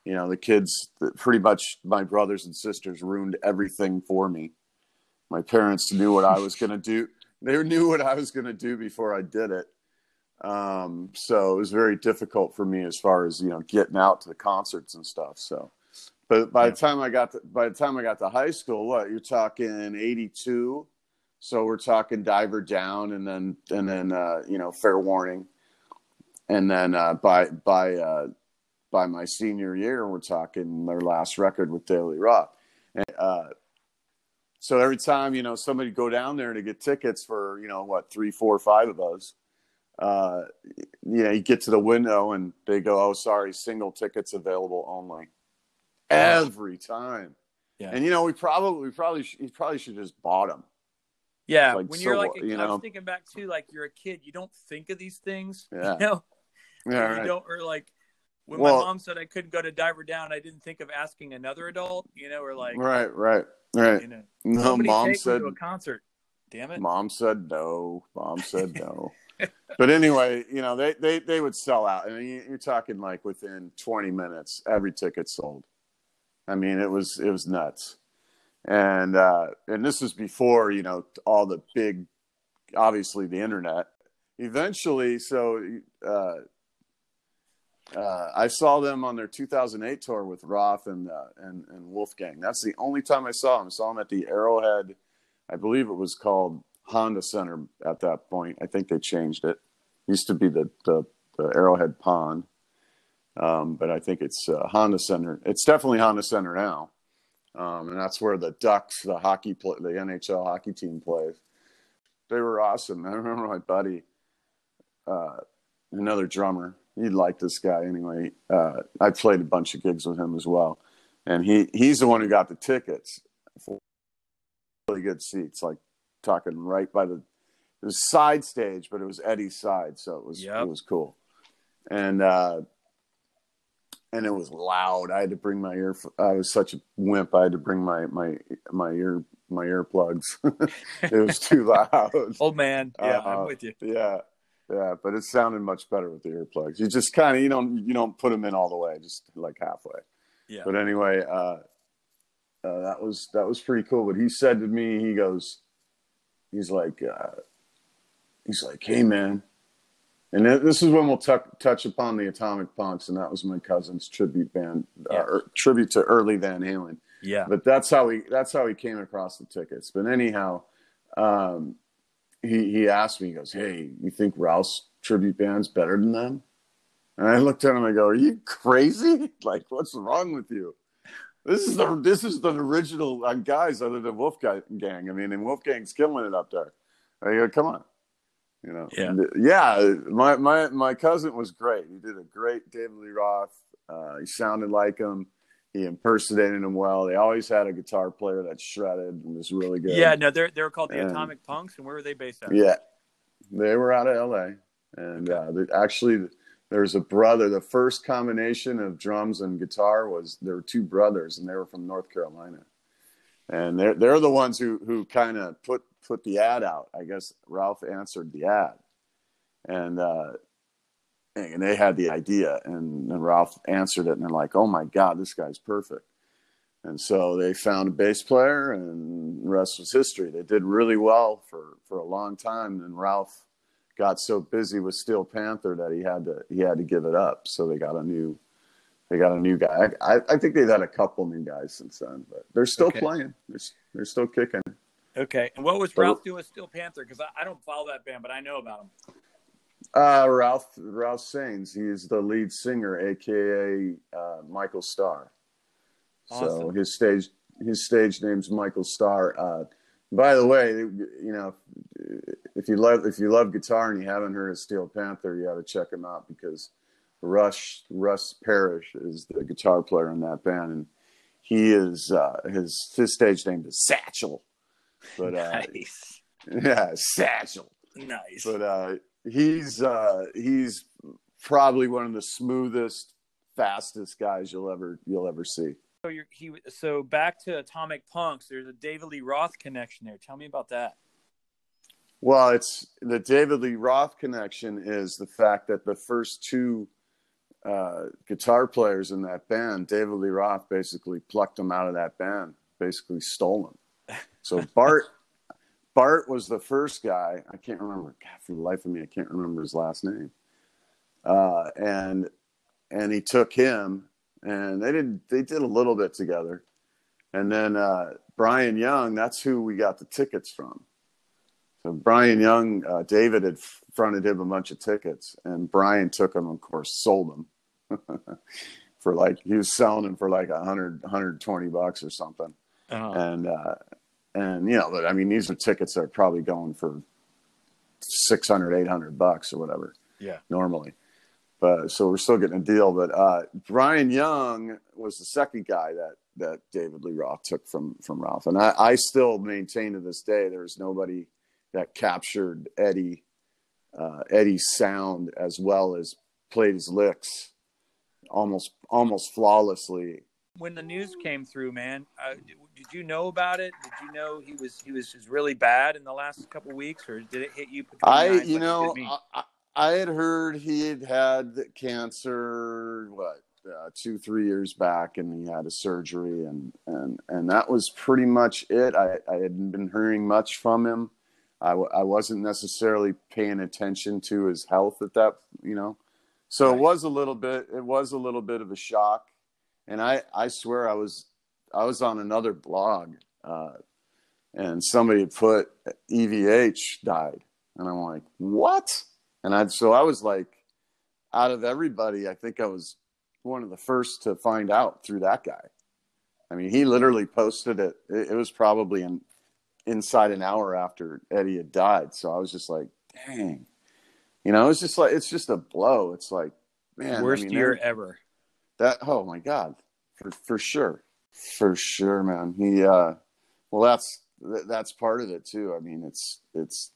you know, the kids, pretty much my brothers and sisters ruined everything for me. My parents knew what I was going to do they knew what I was going to do before I did it. Um, so it was very difficult for me as far as you know getting out to the concerts and stuff. So, but by the time I got to, by the time I got to high school, what you're talking '82, so we're talking Diver Down, and then and then uh, you know Fair Warning, and then uh, by by uh, by my senior year, we're talking their last record with Dave Lee Roth. And, uh, so every time you know somebody go down there to get tickets for you know what three, four, five of us, uh, you know you get to the window and they go, "Oh, sorry, single tickets available only." Every time, Yeah. and you know we probably we probably sh- we probably should just bought them. Yeah, Like, when you're like, a, you I was thinking back too, like you're a kid, you don't think of these things. Yeah. You know, Yeah, you right. don't, or like when Well- my mom said I couldn't go to Diver Down, I didn't think of asking another adult. You know, or like, right, right, right. you know, No, mom said to a concert. Damn it. Mom said no. Mom said no. but anyway, you know, they, they, they would sell out. I mean, you- you're talking like within 20 minutes, every ticket sold. I mean, it was, it was nuts. And, uh, and this was before, you know, all the big, obviously the internet eventually. So, uh, uh, I saw them on their 2008 tour with Roth and, uh, and, and Wolfgang. That's the only time I saw them. I saw them at the Arrowhead I believe it was called Honda Center at that point. I think they changed it. used to be the the, the Arrowhead Pond, um, but I think it's uh, Honda Center. It's definitely Honda Center now, um, and that's where the Ducks, the hockey play, the NHL hockey team plays. They were awesome. I remember my buddy, uh, another drummer. He liked this guy anyway. Uh, I played a bunch of gigs with him as well, and he he's the one who got the tickets for really good seats, like talking right by the it was side stage, but it was Eddie's side, so it was Yep. it was cool. And uh and it was loud. I had to bring my ear I was such a wimp. I had to bring my my my ear my earplugs. it was too loud. Old man. Yeah, Uh, I'm with you. Yeah. Yeah, but it sounded much better with the earplugs. You just kind of you don't you don't put them in all the way, just like halfway. Yeah. But anyway, uh, uh, that was that was pretty cool. But he said to me, he goes, he's like, uh, he's like, hey man, and this is when we'll tuck touch upon the Atomic Punks, and that was my cousin's tribute band, uh, Yeah. or tribute to early Van Halen. Yeah. But that's how he that's how he came across the tickets. But anyhow, um, he he asked me, he goes, "Hey, you think Rouse tribute band's better than them?" And I looked at him. I go, "Are you crazy? Like, what's wrong with you? This is the this is the original uh, guys other than Wolfgang. I mean, and Wolfgang's killing it up there. I go, come on." You know, Yeah. Yeah. My my my cousin was great. He did a great David Lee Roth. Uh, he sounded like him. He impersonated him well. They always had a guitar player that shredded and was really good. Yeah, no, they're they're called the And- Atomic Punks, and where were they based out? Yeah, they were out of L.A. and uh, they, actually, there's a brother. The first combination of drums and guitar was there were two brothers, and they were from North Carolina, and they're they're the ones who who kind of put put the ad out. I guess Ralph answered the ad, and uh, and they had the idea, and, and Ralph answered it, and they're like, "Oh my God, this guy's perfect." And so they found a bass player, and the rest was history. They did really well for, for a long time. And Ralph got so busy with Steel Panther that he had to he had to give it up. So they got a new they got a new guy. I, I think they've had a couple new guys since then, but they're still Okay. playing. They're, they're still kicking. Okay, and what was Ralph doing with Steel Panther? Because I, I don't follow that band, but I know about him. Uh, Ralph Ralph Saenz. He is the lead singer, aka uh, Michael Starr. So his stage his stage name's Michael Starr. Uh, by the way, you know, if you love if you love guitar and you haven't heard of Steel Panther, you got to check him out because Rush Russ Parrish is the guitar player in that band, and he is uh, his his stage name is Satchel. But uh, nice, yeah, Satchel nice. but uh, he's uh, he's probably one of the smoothest, fastest guys you'll ever you'll ever see. So you're he. So back to Atomic Punks. There's a David Lee Roth connection there. Tell me about that. Well, it's the David Lee Roth connection is the fact that the first two uh, guitar players in that band, David Lee Roth, basically plucked them out of that band, basically stole them. So Bart. Bart was the first guy. I can't remember. God, for the life of me, I can't remember his last name. Uh, and and he took him, and they did they did a little bit together. And then uh, Brian Young, that's who we got the tickets from. So Brian Young, uh, David had fronted him a bunch of tickets, and Brian took them, of course, sold them for like he was selling them for like 100, 120 bucks or something Uh, and uh, and you know, but I mean, these are tickets that are probably going for 600, 800 bucks or whatever yeah. normally. But so we're still getting a deal. But uh, Brian Young was the second guy that that David Lee Roth took from from Ralph, and I, I still maintain to this day there's nobody that captured Eddie uh, Eddie's sound as well as played his licks almost almost flawlessly When the news came through, man, uh, did, did you know about it? Did you know he was he was just really bad in the last couple weeks, or did it hit you? I, eyes you like know. I, I I had heard he had had cancer, what, uh, two, three years back, and he had a surgery, and and and that was pretty much it. I I hadn't been hearing much from him. I, w- I wasn't necessarily paying attention to his health at that, you know. So Right. it was a little bit. It was a little bit of a shock, and I I swear I was I was on another blog, uh, and somebody put EVH died, and I'm like, what? And I so I was like, out of everybody, I think I was one of the first to find out through that guy. I mean, he literally posted it. It, was probably in, inside an hour after Eddie had died. So I was just like, dang, you know, it's just like it's just a blow. It's like, man, I Worst mean, year ever. That oh my god, for for sure, for sure, man. He uh, well, that's that's part of it too. I mean, it's it's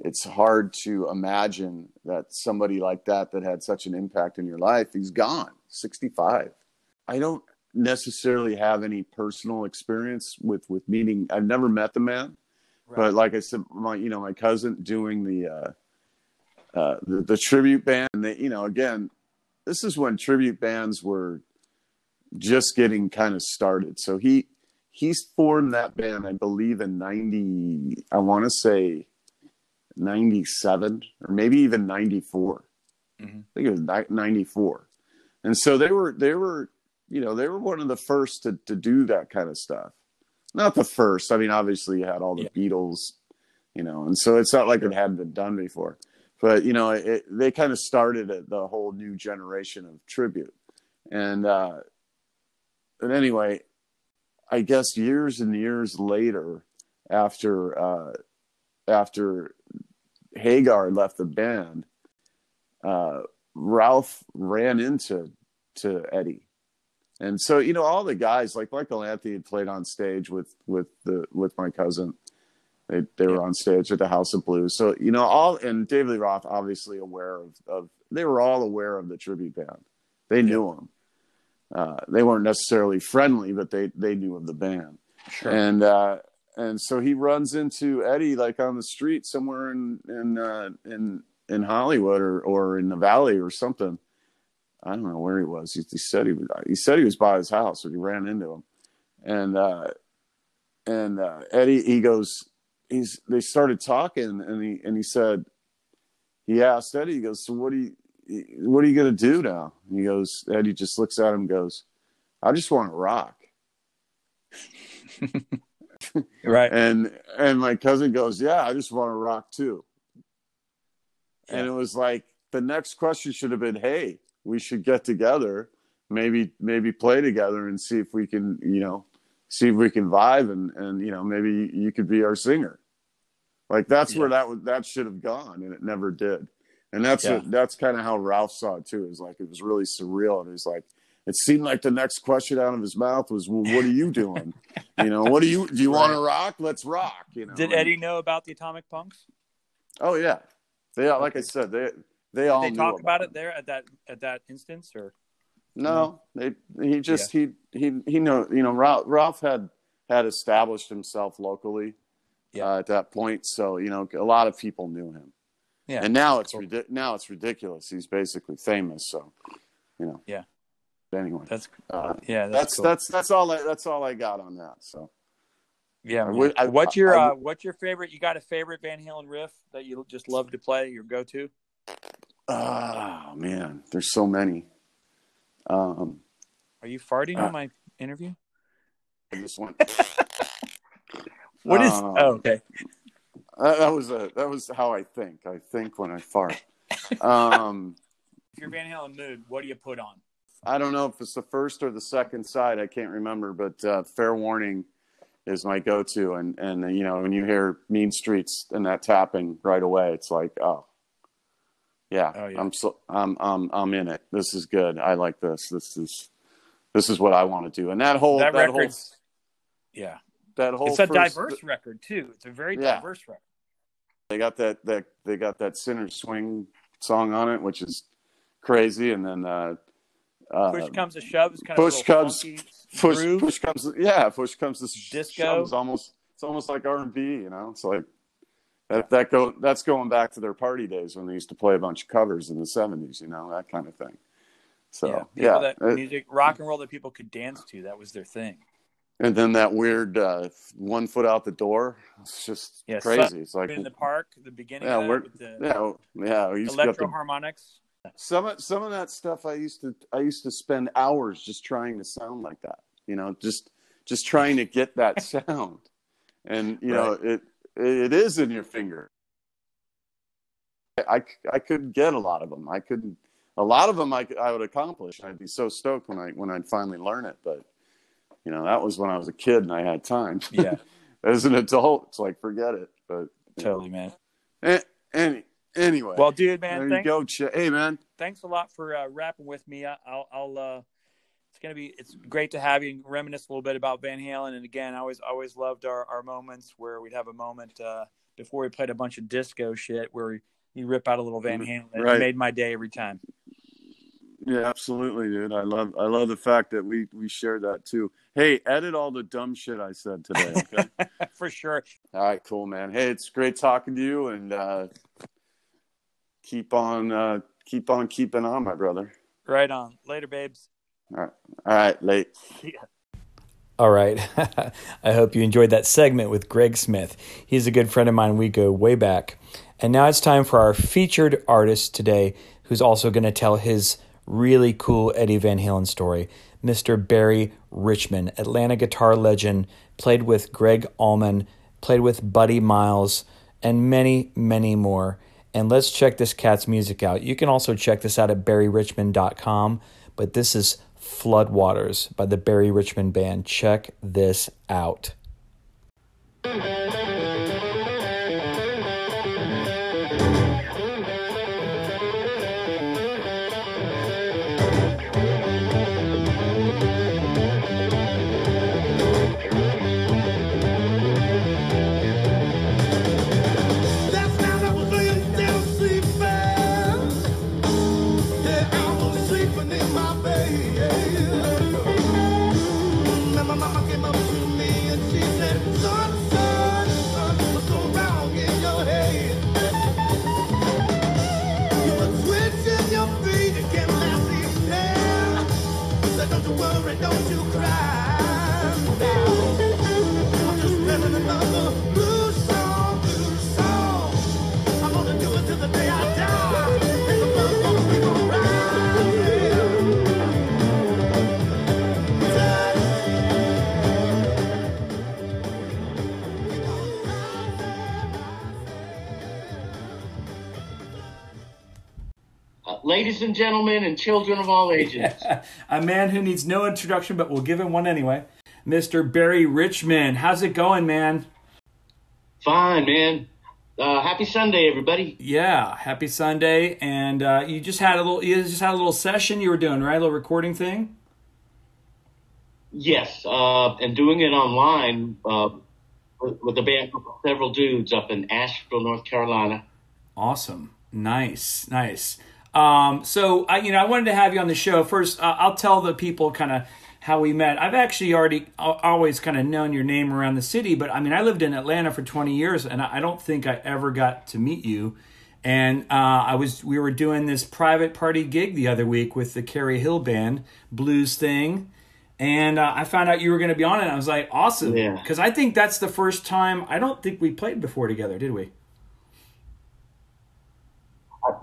it's hard to imagine that somebody like that that had such an impact in your life, he's gone, 65. I don't necessarily have any personal experience with with meeting. I've never met the man, but like I said, my you know my cousin doing the uh, uh, the, the tribute band. And they, you know, again, this is when tribute bands were just getting kind of started. So he he's formed that band, I believe, in ninety. I want to say ninety seven or maybe even ninety four. Mhm. I think it was ninety four. And so they were they were you know they were one of the first to to do that kind of stuff. Not the first. I mean, obviously you had all the Beatles, you know, and so it's not like it hadn't been done before. But you know, it, they kind of started the whole new generation of tribute. And uh, but anyway, I guess years and years later, after uh, after Hagar left the band, uh, Ralph ran into to Eddie, and so you know all the guys like Michael Anthony had played on stage with with the with my cousin. They they were on stage at the House of Blues, so you know all and David Lee Roth obviously aware of of they were all aware of the tribute band. They knew him. Uh, they weren't necessarily friendly, but they they knew of the band. Sure. And uh, and so he runs into Eddie like on the street somewhere in in uh, in in Hollywood or or in the Valley or something. I don't know where he was. He, he said he was. He said he was by his house, so he ran into him. And uh, and uh, Eddie, he goes. He's. They started talking, and he and he said. He asked Eddie. He goes, "So what do you?" What are you going to do now? And he goes, Eddie just looks at him and goes, I just want to rock. right. And and my cousin goes, Yeah, I just want to rock too. And it was like the next question should have been, Hey, we should get together, maybe maybe play together and see if we can, you know, see if we can vibe and and you know, maybe you could be our singer. Like that's where that would that should have gone and it never did. And that's Yeah. what, that's kind of how Ralph saw it too. It was like it was really surreal and was like it seemed like the next question out of his mouth was, "Well, what are you doing? you know, what do you do? You want to rock? Let's rock." You know. Did Eddie know about the Atomic Punks? Oh yeah, they like I said they they all they talk about it. it there at that at that instance, or No, they he just he he he know you know Ralph, Ralph had had established himself locally Yeah. uh, at that point, so you know a lot of people knew him. Yeah, and now it's cool. ridi- now it's ridiculous. He's basically famous, so you know. Yeah. Anyway, that's uh, yeah, that's that's that's, cool. that's all I that's all I got on that. So yeah. I would- I- what's your I- uh, what's your favorite? You got a favorite Van Halen riff that you just love to play? Your go to? oh man, there's so many. Um, Are you farting Uh, on my interview? I just went. What is? um, oh, okay. That, that was a that was how I think. I think when I fart. Um, If you're Van Halen mood, what do you put on? I don't know if it's the first or the second side. I can't remember, but uh, Fair Warning is my go-to, and and you know when you hear Mean Streets and that tapping right away, it's like oh, yeah, Oh, yeah. I'm so I'm I'm I'm in it. This is good. I like this. This is this is what I want to do. And that whole that that, whole record's yeah. That whole It's a first- diverse record too. It's a very Yeah. diverse record. They got that that they got that Sinner Swing song on it, which is crazy, and then uh, uh, Push comes to shove is kind Push of comes- push groove. push comes yeah push comes to Disco. shove is almost it's almost like R and B you know it's like that that go that's going back to their party days when they used to play a bunch of covers in the seventies you know that kind of thing so yeah, yeah, that it- music, rock and roll that people could dance to. That was their thing. And then that weird uh, one foot out the door it's just Yeah, crazy it's like in the park, the beginning yeah of we're the yeah yeah we used to get electro the harmonics. some of some of that stuff I used to I used to spend hours just trying to sound like that. You know, just just trying to get that sound. And you know, it it is in your finger. I I couldn't get a lot of them. I couldn't a lot of them I I would accomplish. I'd be so stoked when I when I'd finally learn it, but you know, that was when I was a kid and I had time. Yeah, As an adult, it's like forget it. But you know. totally, man. A- any anyway. Well, dude, man, there man, you thanks, go. Ch- Hey man. thanks a lot for uh, rapping with me. I, I'll, I'll uh, it's gonna be it's great to have you reminisce a little bit about Van Halen. And again, I always always loved our, our moments where we'd have a moment uh, before we played a bunch of disco shit where you rip out a little Van Halen. It Right. made my day every time. Yeah, absolutely, dude. I love I love the fact that we we share that too. Hey, edit all the dumb shit I said today. Okay. For sure. all right, cool, man. Hey, it's great talking to you, and uh, keep on uh, keep on keeping on, my brother. Right on. Later, babes. All right, all right, late. All right. I hope you enjoyed that segment with Greg Smith. He's a good friend of mine. We go way back. And now it's time for our featured artist today, who's also going to tell his really cool Eddie Van Halen story. Mr. Barry Richmond, Atlanta guitar legend, played with Gregg Allman, played with Buddy Miles, and many, many more. And let's check this cat's music out. You can also check this out at barryrichmond.com, but this is Floodwaters by the Barry Richmond Band. Check this out. Ladies and gentlemen, and children of all ages. A man who needs no introduction, but we'll give him one anyway. Mr. Barry Richmond. How's it going, man? Fine, man. Uh, happy Sunday, everybody. Yeah, happy Sunday. And uh, you just had a little you just had a little session you were doing, right? A little recording thing? Yes, uh, and doing it online uh, with, with a band of several dudes up in Asheville, North Carolina. Awesome. Nice. Nice. Um, so I, you know, I wanted to have you on the show. First, uh, I'll tell the people kind of how we met. I've actually already al- always kind of known your name around the city, but I mean, I lived in Atlanta for 20 years, and I I don't think I ever got to meet you. And uh, I was, we were doing this private party gig the other week with the Carrie Hill band blues thing, and uh, I found out you were going to be on it. And I was like, awesome, Yeah. because I think that's the first time. I don't think we played before together, did we?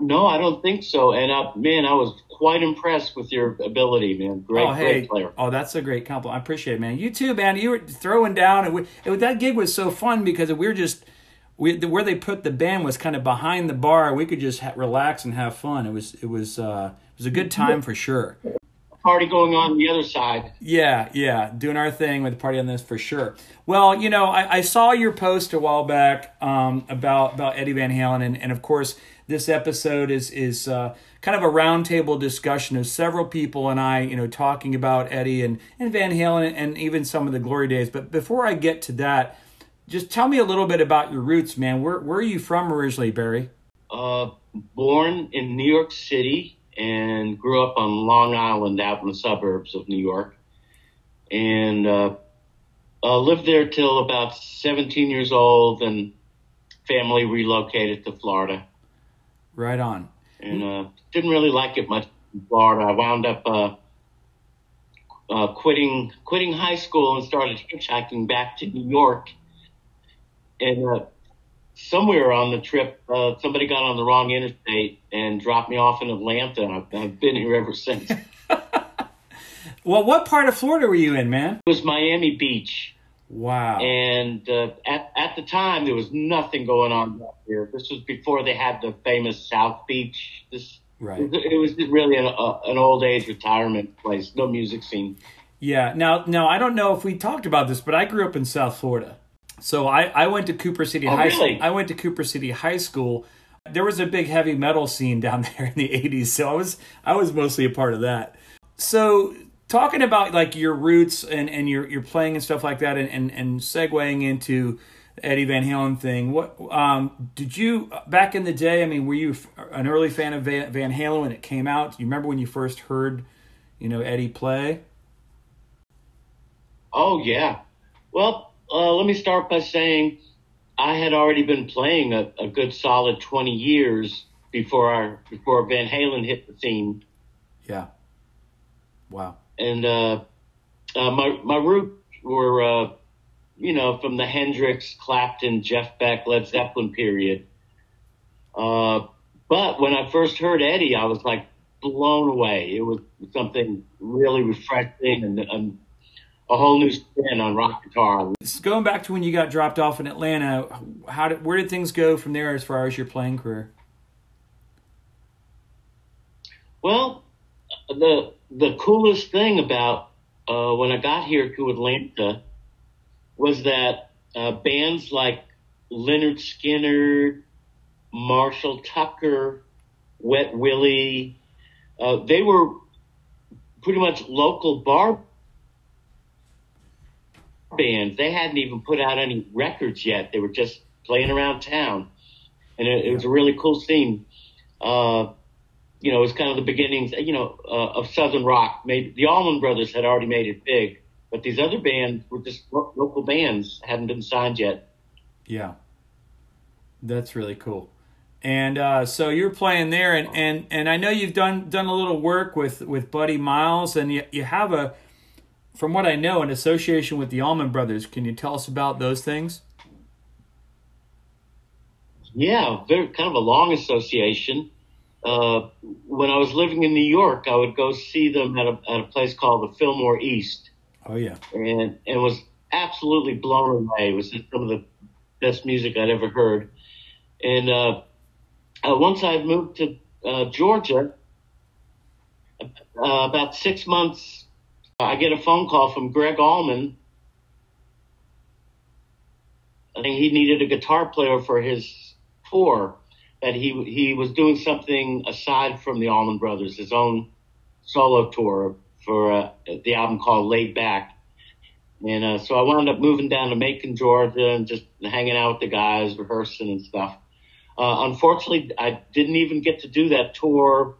No, I don't think so. And uh, man, I was quite impressed with your ability, man. Great, oh, hey. great player. Oh, that's a great compliment. I appreciate it, man. You too, man. You were throwing down, and we, it, that gig was so fun because we were just we the, where they put the band was kind of behind the bar. We could just ha- relax and have fun. It was it was uh, it was a good time for sure. Party going on the other side. Yeah, yeah, doing our thing with the party on this for sure. Well, you know, I, I saw your post a while back um, about about Eddie Van Halen, and, and of course, this episode is is uh, kind of a roundtable discussion of several people and I, you know, talking about Eddie and and Van Halen and even some of the glory days. But before I get to that, just tell me a little bit about your roots, man. Where where are you from originally, Barry? Uh, born in New York City and grew up on Long Island out in the suburbs of New York. And uh, uh, lived there till about 17 years old and family relocated to Florida. Right on. And uh, didn't really like it much in Florida. I wound up uh, uh, quitting quitting high school and started hitchhiking back to New York. And uh, somewhere on the trip, uh, somebody got on the wrong interstate and dropped me off in Atlanta. I've, I've been here ever since. Well, what part of Florida were you in, man? It was Miami Beach. Wow. And uh, at, at the time, there was nothing going on back here. This was before they had the famous South Beach. This Right. It was really an, uh, an old age retirement place, no music scene. Yeah. Now, now I don't know if we talked about this, but I grew up in South Florida. So I, I went to Cooper City Oh, High really? School. I went to Cooper City High School. There was a big heavy metal scene down there in the 80s, so I was I was mostly a part of that. So talking about like your roots and, and your your playing and stuff like that, and, and, and segueing into Eddie Van Halen thing. What um, did you back in the day? I mean, were you an early fan of Van, Van Halen when it came out? Do you remember when you first heard, you know, Eddie play? Oh yeah. Well, uh, let me start by saying I had already been playing a, a good solid twenty years before our before Van Halen hit the scene. Yeah. Wow. And uh, uh, my my roots were, uh, you know, from the Hendrix, Clapton, Jeff Beck, Led Zeppelin period. Uh, but when I first heard Eddie, I was like blown away. It was something really refreshing and, and a whole new spin on rock guitar. Going back to when you got dropped off in Atlanta, how did where did things go from there as far as your playing career? Well, the the coolest thing about uh, when I got here to Atlanta was that uh, bands like Lynyrd Skynyrd, Marshall Tucker, Wet Willie, uh, they were pretty much local bar bands. They hadn't even put out any records yet. They were just playing around town, and it, it was a really cool scene. Uh, you know, it was kind of the beginnings, you know, uh, of Southern rock. Maybe the Allman Brothers had already made it big, but these other bands were just lo- local bands, hadn't been signed yet. Yeah, that's really cool. And uh, so you're playing there, and, and, and I know you've done done a little work with, with Buddy Miles, and you you have a, from what I know, an association with the Allman Brothers. Can you tell us about those things? Yeah, very kind of a long association. Uh, when I was living in New York, I would go see them at a, at a place called the Fillmore East. Oh yeah, and and was absolutely blown away. It was some of the best music I'd ever heard. And uh, uh, once I moved to uh, Georgia, uh, about six months, I get a phone call from Gregg Allman. I think he needed a guitar player for his tour that he he was doing something aside from the Allman Brothers, his own solo tour for uh, the album called Laid Back. And uh, so I wound up moving down to Macon, Georgia, and just hanging out with the guys, rehearsing and stuff. Uh, unfortunately, I didn't even get to do that tour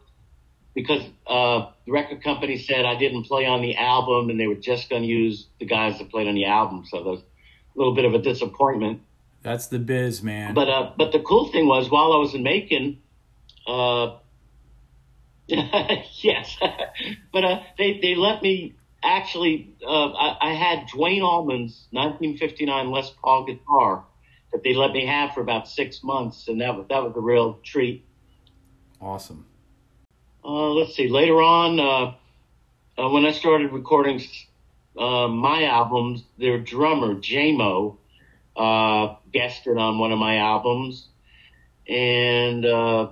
because uh, the record company said I didn't play on the album, and they were just going to use the guys that played on the album. So there's a little bit of a disappointment. That's the biz, man. But uh, but the cool thing was while I was in Macon, uh, yes, but uh, they they let me actually. Uh, I, I had Duane Allman's 1959 Les Paul guitar that they let me have for about six months, and that was that was a real treat. Awesome. Uh, let's see. Later on, uh, uh, when I started recording uh, my albums, their drummer Jaimoe uh, guested on one of my albums, and uh,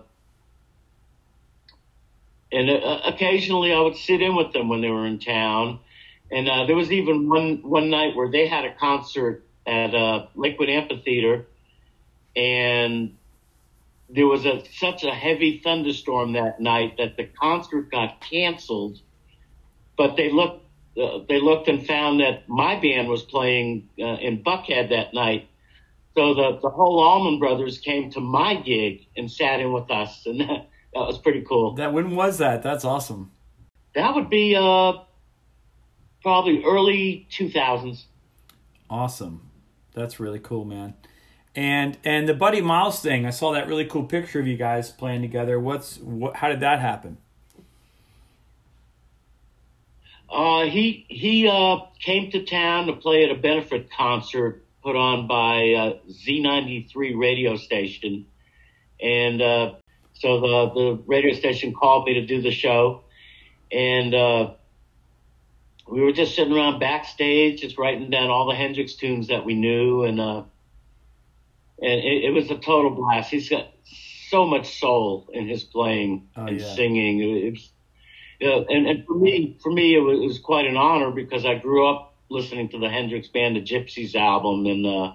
and uh, occasionally I would sit in with them when they were in town. And uh, there was even one one night where they had a concert at uh, Lakewood Amphitheater, and there was a such a heavy thunderstorm that night that the concert got canceled. But they looked uh, they looked and found that my band was playing uh, in Buckhead that night. So the, the whole Allman Brothers came to my gig and sat in with us, and that, that was pretty cool. That when was that? That's awesome. That would be uh, probably early 2000s. Awesome. That's really cool, man. And and the Buddy Miles thing, I saw that really cool picture of you guys playing together. What's what? How did that happen? Uh, he he uh, came to town to play at a benefit concert put on by uh, Z93 radio station, and uh, so the the radio station called me to do the show, and uh, we were just sitting around backstage, just writing down all the Hendrix tunes that we knew, and uh, and it, it was a total blast. He's got so much soul in his playing Oh, and yeah. singing. It was, yeah, and, and for me, for me, it was, it was quite an honor because I grew up listening to the Hendrix Band the Gypsys album, and uh,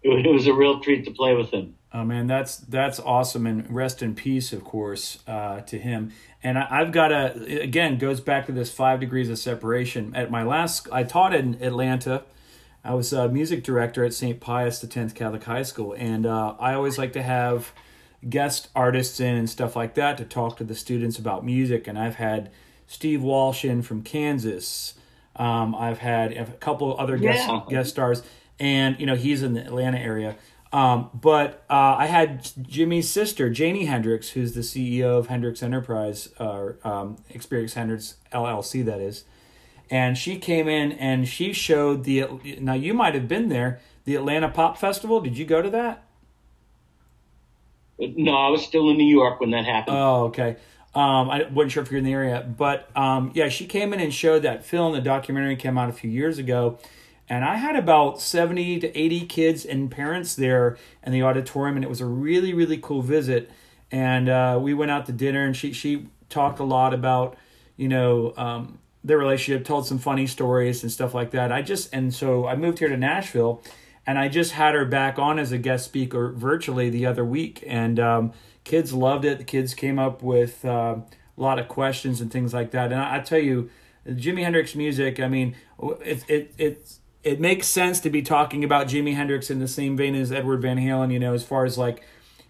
it, was a real treat to play with him. Oh man, that's that's awesome, and rest in peace, of course, uh, to him. And I, have got a again goes back to this five degrees of separation. At my last, I taught in Atlanta. I was a music director at St. Pius X Catholic High School, and uh, I always like to have guest artists in and stuff like that to talk to the students about music. And I've had Steve Walsh in from Kansas. Um, I've had a couple other guest Yeah. guest stars, and you know he's in the Atlanta area. Um, but uh, I had Jimi's sister, Janie Hendrix, who's the CEO of Hendrix Enterprise, uh, um, Experience Hendrix LLC, that is. And she came in and she showed the. Now you might have been there, the Atlanta Pop Festival. Did you go to that? No, I was still in New York when that happened. Oh, okay. Um, I wasn't sure if you're in the area, but um, yeah, she came in and showed that film. The documentary came out a few years ago, and I had about seventy to eighty kids and parents there in the auditorium, and it was a really really cool visit. And uh, we went out to dinner, and she she talked a lot about you know um, their relationship, told some funny stories and stuff like that. I just and so I moved here to Nashville, and I just had her back on as a guest speaker virtually the other week, and um, kids loved it. The kids came up with uh, a lot of questions and things like that. And I, I tell you, Jimi Hendrix music. I mean, it it it it makes sense to be talking about Jimi Hendrix in the same vein as Edward Van Halen. You know, as far as like,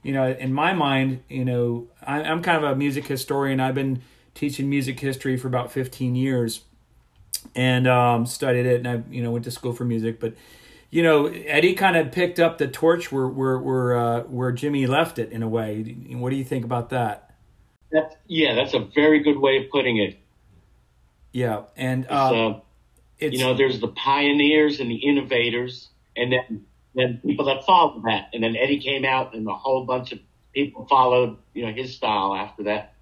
you know, in my mind, you know, I, I'm kind of a music historian. I've been teaching music history for about 15 years and um, studied it and I you know went to school for music but you know Eddie kind of picked up the torch where where where uh, where Jimi left it in a way what do you think about that That's, yeah, that's a very good way of putting it. yeah and It's, uh, it's you know, there's the pioneers and the innovators, and then then people that followed that. And then Eddie came out, and a whole bunch of people followed, you know, his style after that.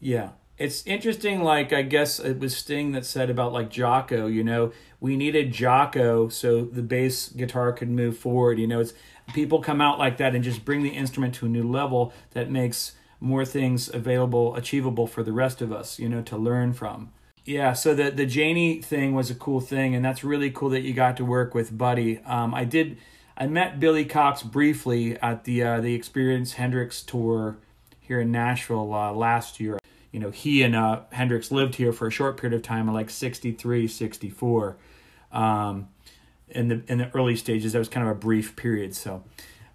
Yeah. It's interesting, like, I guess it was Sting that said about, like, Jaco, you know, we needed Jaco so the bass guitar could move forward. You know, it's people come out like that and just bring the instrument to a new level that makes more things available, achievable for the rest of us, you know, to learn from. Yeah, so the the Janie thing was a cool thing, and that's really cool that you got to work with Buddy. Um, I did, I met Billy Cox briefly at the uh, the Experience Hendrix tour here in Nashville uh, last year. You know, he and uh, Hendrix lived here for a short period of time, like 63, 64. Um, in the in the early stages, that was kind of a brief period. So,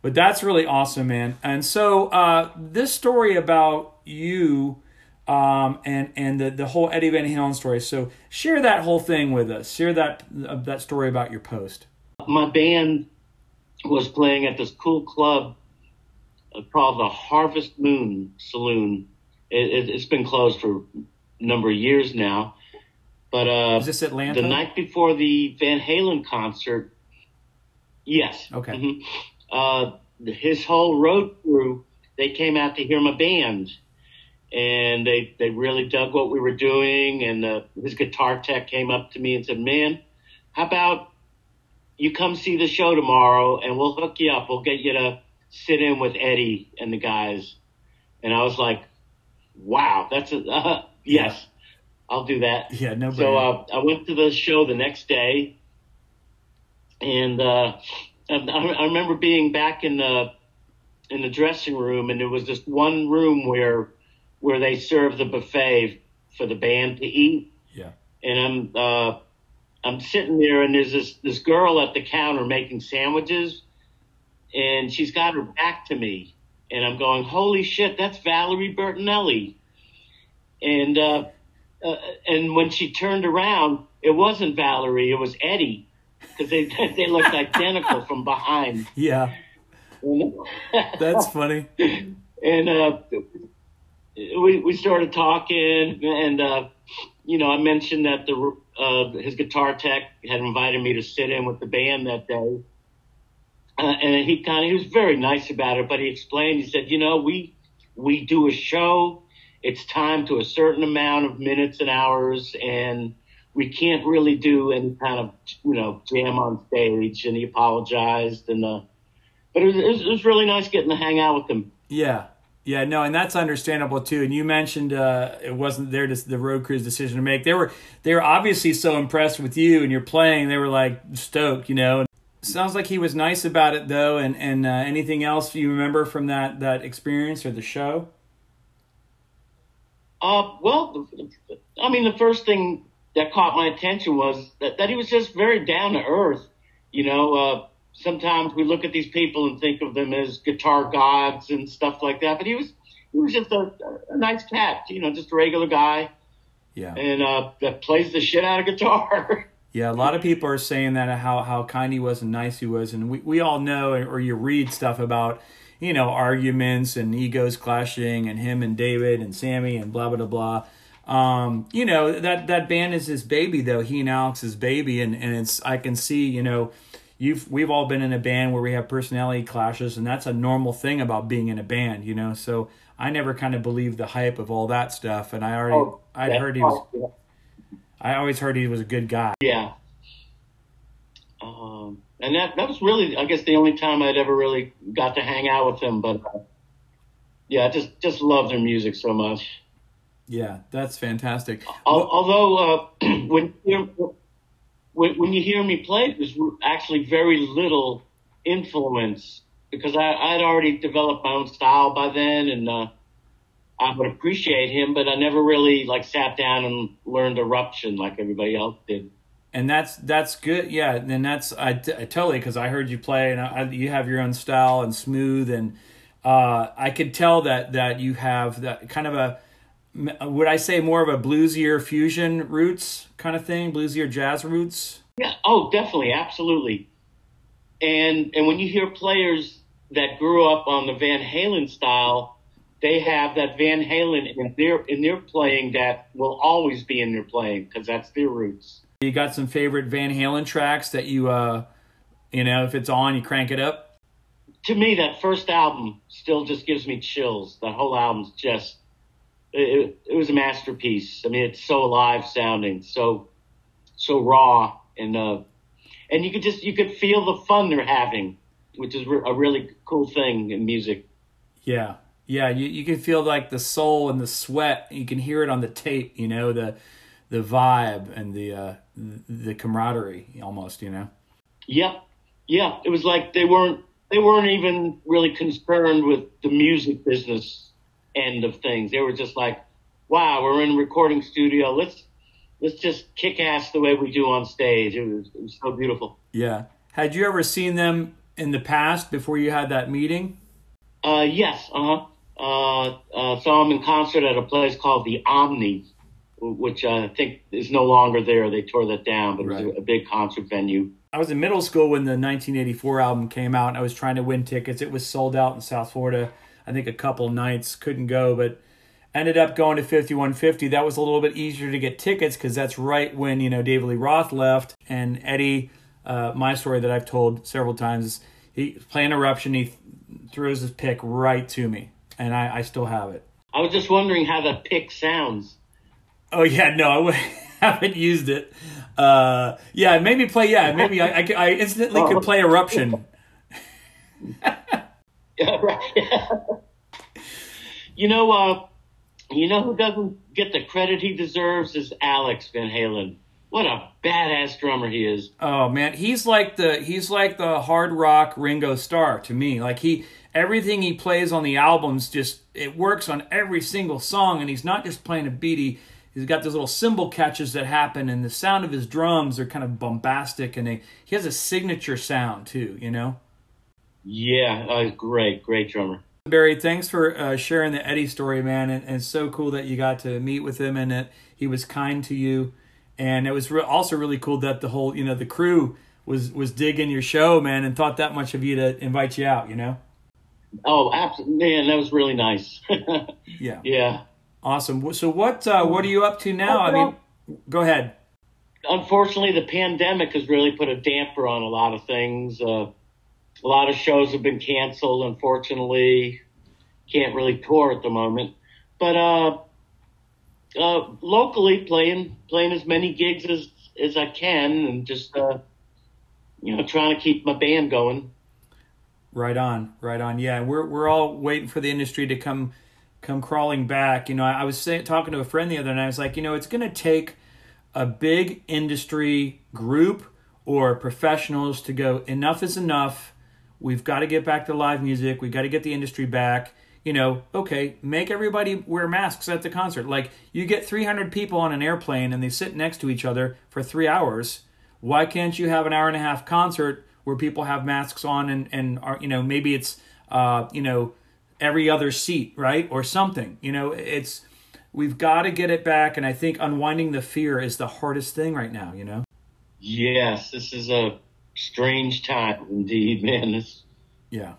but that's really awesome, man. And so uh, this story about you um, and and the, the whole Eddie Van Halen story. So share that whole thing with us. Share that uh, that story about your post. My band was playing at this cool club called the Harvest Moon Saloon. It, it, it's been closed for a number of years now, but uh, Is this Atlanta? the night before the Van Halen concert, yes. Okay. Mhm. Uh, his whole road crew, they came out to hear my band, and they they really dug what we were doing. And uh, his guitar tech came up to me and said, "Man, how about you come see the show tomorrow, and we'll hook you up. We'll get you to sit in with Eddie and the guys." And I was like, "Wow, that's a uh, yes." I'll do that. Yeah, no. So uh, I went to the show the next day, and uh, I, I remember being back in the in the dressing room, and there was this one room where where they served the buffet for the band to eat. Yeah. And I'm uh, I'm sitting there, and there's this this girl at the counter making sandwiches, and she's got her back to me, and I'm going, "Holy shit, that's Valerie Bertinelli!" And uh, and when she turned around, it wasn't Valerie, it was Eddie, because they they looked identical from behind. yeah, that's funny. and uh, we we started talking, and uh, you know, I mentioned that the uh, his guitar tech had invited me to sit in with the band that day, uh, and he kind of he was very nice about it. But he explained, he said, you know, we we do a show. It's timed to a certain amount of minutes and hours, and we can't really do any kind of you know jam on stage. And he apologized, and uh, but it was, it was, really nice getting to hang out with him. Yeah. Yeah, no, and that's understandable too. And you mentioned uh, it wasn't their the road crew's decision to make. They were they were obviously so impressed with you and your playing. They were like stoked, you know. And sounds like he was nice about it though. And and uh, anything else you remember from that that experience or the show? Uh, well, I mean, the first thing that caught my attention was that, that he was just very down to earth. You know, uh, sometimes we look at these people and think of them as guitar gods and stuff like that, but he was he was just a, a nice cat. You know, just a regular guy, Yeah. and uh, that plays the shit out of guitar. Yeah, a lot of people are saying that how how kind he was and nice he was, and we we all know or you read stuff about you know arguments and egos clashing and him and David and Sammy and blah blah blah. Um, you know that that band is his baby though. He and Alex's baby, and and it's I can see you know. You've we've all been in a band where we have personality clashes, and that's a normal thing about being in a band, you know. So I never kind of believed the hype of all that stuff, and I already Oh, I'd heard he was part, I always heard he was a good guy. Yeah. Um, and that that was really, I guess, the only time I'd ever really got to hang out with him. But uh, yeah, I just just love their music so much. Yeah, that's fantastic. Al- Although uh, when you hear, when when you hear me play, there's actually very little influence because I I'd already developed my own style by then, and uh, I would appreciate him, but I never really like sat down and learned eruption like everybody else did. And that's that's good. Yeah, and that's I, t- I totally because I heard you play and I, you have your own style and smooth and uh, I could tell that that you have that kind of a would I say more of a bluesier fusion roots kind of thing, bluesier jazz roots. Yeah. Oh, definitely, absolutely. And and when you hear players that grew up on the Van Halen style, they have that Van Halen in their in their playing that will always be in their playing because that's their roots. You got some favorite Van Halen tracks that you uh you know if it's on you crank it up. To me, that first album still just gives me chills. That whole album's just it, it was a masterpiece. I mean, it's so alive sounding, so so raw, and uh, and you could just you could feel the fun they're having, which is a really cool thing in music. Yeah. Yeah, you, you can feel like the soul and the sweat. You can hear it on the tape, you know, the the vibe and the uh the camaraderie almost, you know. Yep. Yeah. It was like they weren't they weren't even really concerned with the music business end of things. They were just like, wow, we're in a recording studio. Let's let's just kick ass the way we do on stage. It was it was so beautiful. Yeah. Had you ever seen them in the past before you had that meeting? Uh yes, uh-huh. Uh uh saw them in concert at a place called the Omni, which I think is no longer there. They tore that down, but it Right. was a, a big concert venue. I was in middle school when the 1984 album came out and I was trying to win tickets. It was sold out in South Florida. I think a couple nights couldn't go, but ended up going to 5150. That was a little bit easier to get tickets because that's right when, you know, David Lee Roth left and Eddie, uh, my story that I've told several times, he playing Eruption, he throws his pick right to me and I, I still have it. I was just wondering how the pick sounds. Oh yeah, no, I w- haven't used it. Uh, yeah, maybe play. Yeah, maybe I instantly could play Eruption. Yeah, right. you know, uh, you know who doesn't get the credit he deserves is Alex Van Halen. What a badass drummer he is. Oh man, he's like the he's like the hard rock Ringo Starr to me. Like he everything he plays on the albums just it works on every single song, and he's not just playing a beat. He, he's got those little cymbal catches that happen, and the sound of his drums are kind of bombastic, and they, he has a signature sound too. You know. Yeah, uh, great, great drummer. Barry, thanks for uh, sharing the Eddie story, man. And, and it's so cool that you got to meet with him and that he was kind to you. And it was re- also really cool that the whole, you know, the crew was was digging your show, man, and thought that much of you to invite you out. You know? Oh, absolutely, man, that was really nice. Yeah. yeah. Awesome. So what uh, what are you up to now? I mean, go ahead. Unfortunately, the pandemic has really put a damper on a lot of things. Uh, a lot of shows have been canceled. Unfortunately, can't really tour at the moment. But uh, uh, locally, playing playing as many gigs as as I can, and just uh, you know trying to keep my band going. Right on, right on. Yeah, we're we're all waiting for the industry to come come crawling back. You know, I, I was say, talking to a friend the other night. I was like, you know, it's going to take a big industry group or professionals to go, enough is enough. We've got to get back to live music. We've got to get the industry back. You know, okay, make everybody wear masks at the concert. Like, you get 300 people on an airplane and they sit next to each other for three hours. Why can't you have an hour and a half concert where people have masks on and, and are, you know, maybe it's, uh, you know, every other seat, right? Or something. You know, it's, we've got to get it back. And I think unwinding the fear is the hardest thing right now, you know? Yes, this is a strange time indeed, man. This, Yeah.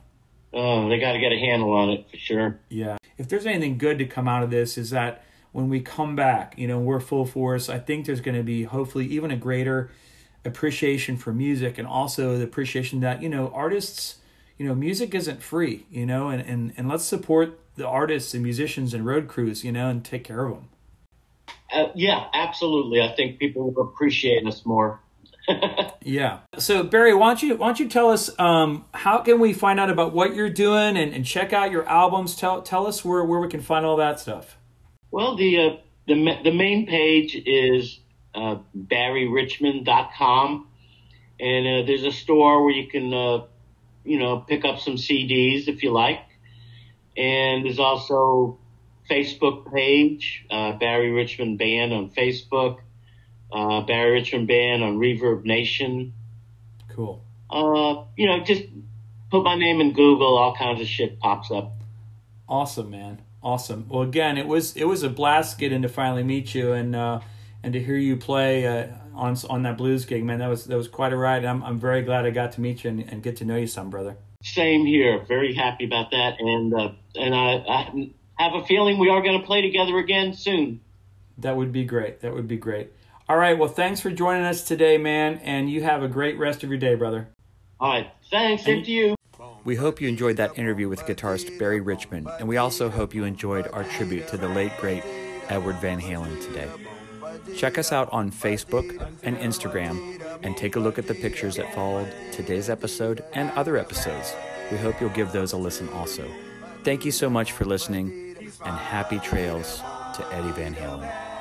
oh, they got to get a handle on it for sure. Yeah. If there's anything good to come out of this, is that when we come back, you know, we're full force. I think there's going to be hopefully even a greater appreciation for music and also the appreciation that, you know, artists, you know, music isn't free, you know, and, and, and let's support the artists and musicians and road crews, you know, and take care of them. Uh, yeah, absolutely. I think people will appreciate us more. Yeah. So Barry, why don't you why don't you tell us um, how can we find out about what you're doing and, and check out your albums? Tell tell us where, where we can find all that stuff. Well, the uh, the the main page is uh, BarryRichmond.com, and uh, there's a store where you can uh, you know pick up some CDs if you like, and there's also Facebook page uh, Barry Richmond Band on Facebook, uh, Barry Richmond Band on Reverb Nation. Cool. Uh, you know, just put my name in Google, all kinds of shit pops up. Awesome, man. Awesome. Well, again, it was it was a blast getting to finally meet you and uh, and to hear you play uh, on on that blues gig, man. That was that was quite a ride. I'm I'm very glad I got to meet you and, and get to know you some, brother. Same here. Very happy about that, and uh, and I, I have a feeling we are going to play together again soon. That would be great. That would be great. All right. Well, thanks for joining us today, man. And you have a great rest of your day, brother. All right, thanks. Same to you. We hope you enjoyed that interview with guitarist Barry Richmond, and we also hope you enjoyed our tribute to the late, great Edward Van Halen today. Check us out on Facebook and Instagram, and take a look at the pictures that followed today's episode and other episodes. We hope you'll give those a listen also. Thank you so much for listening, and happy trails to Eddie Van Halen.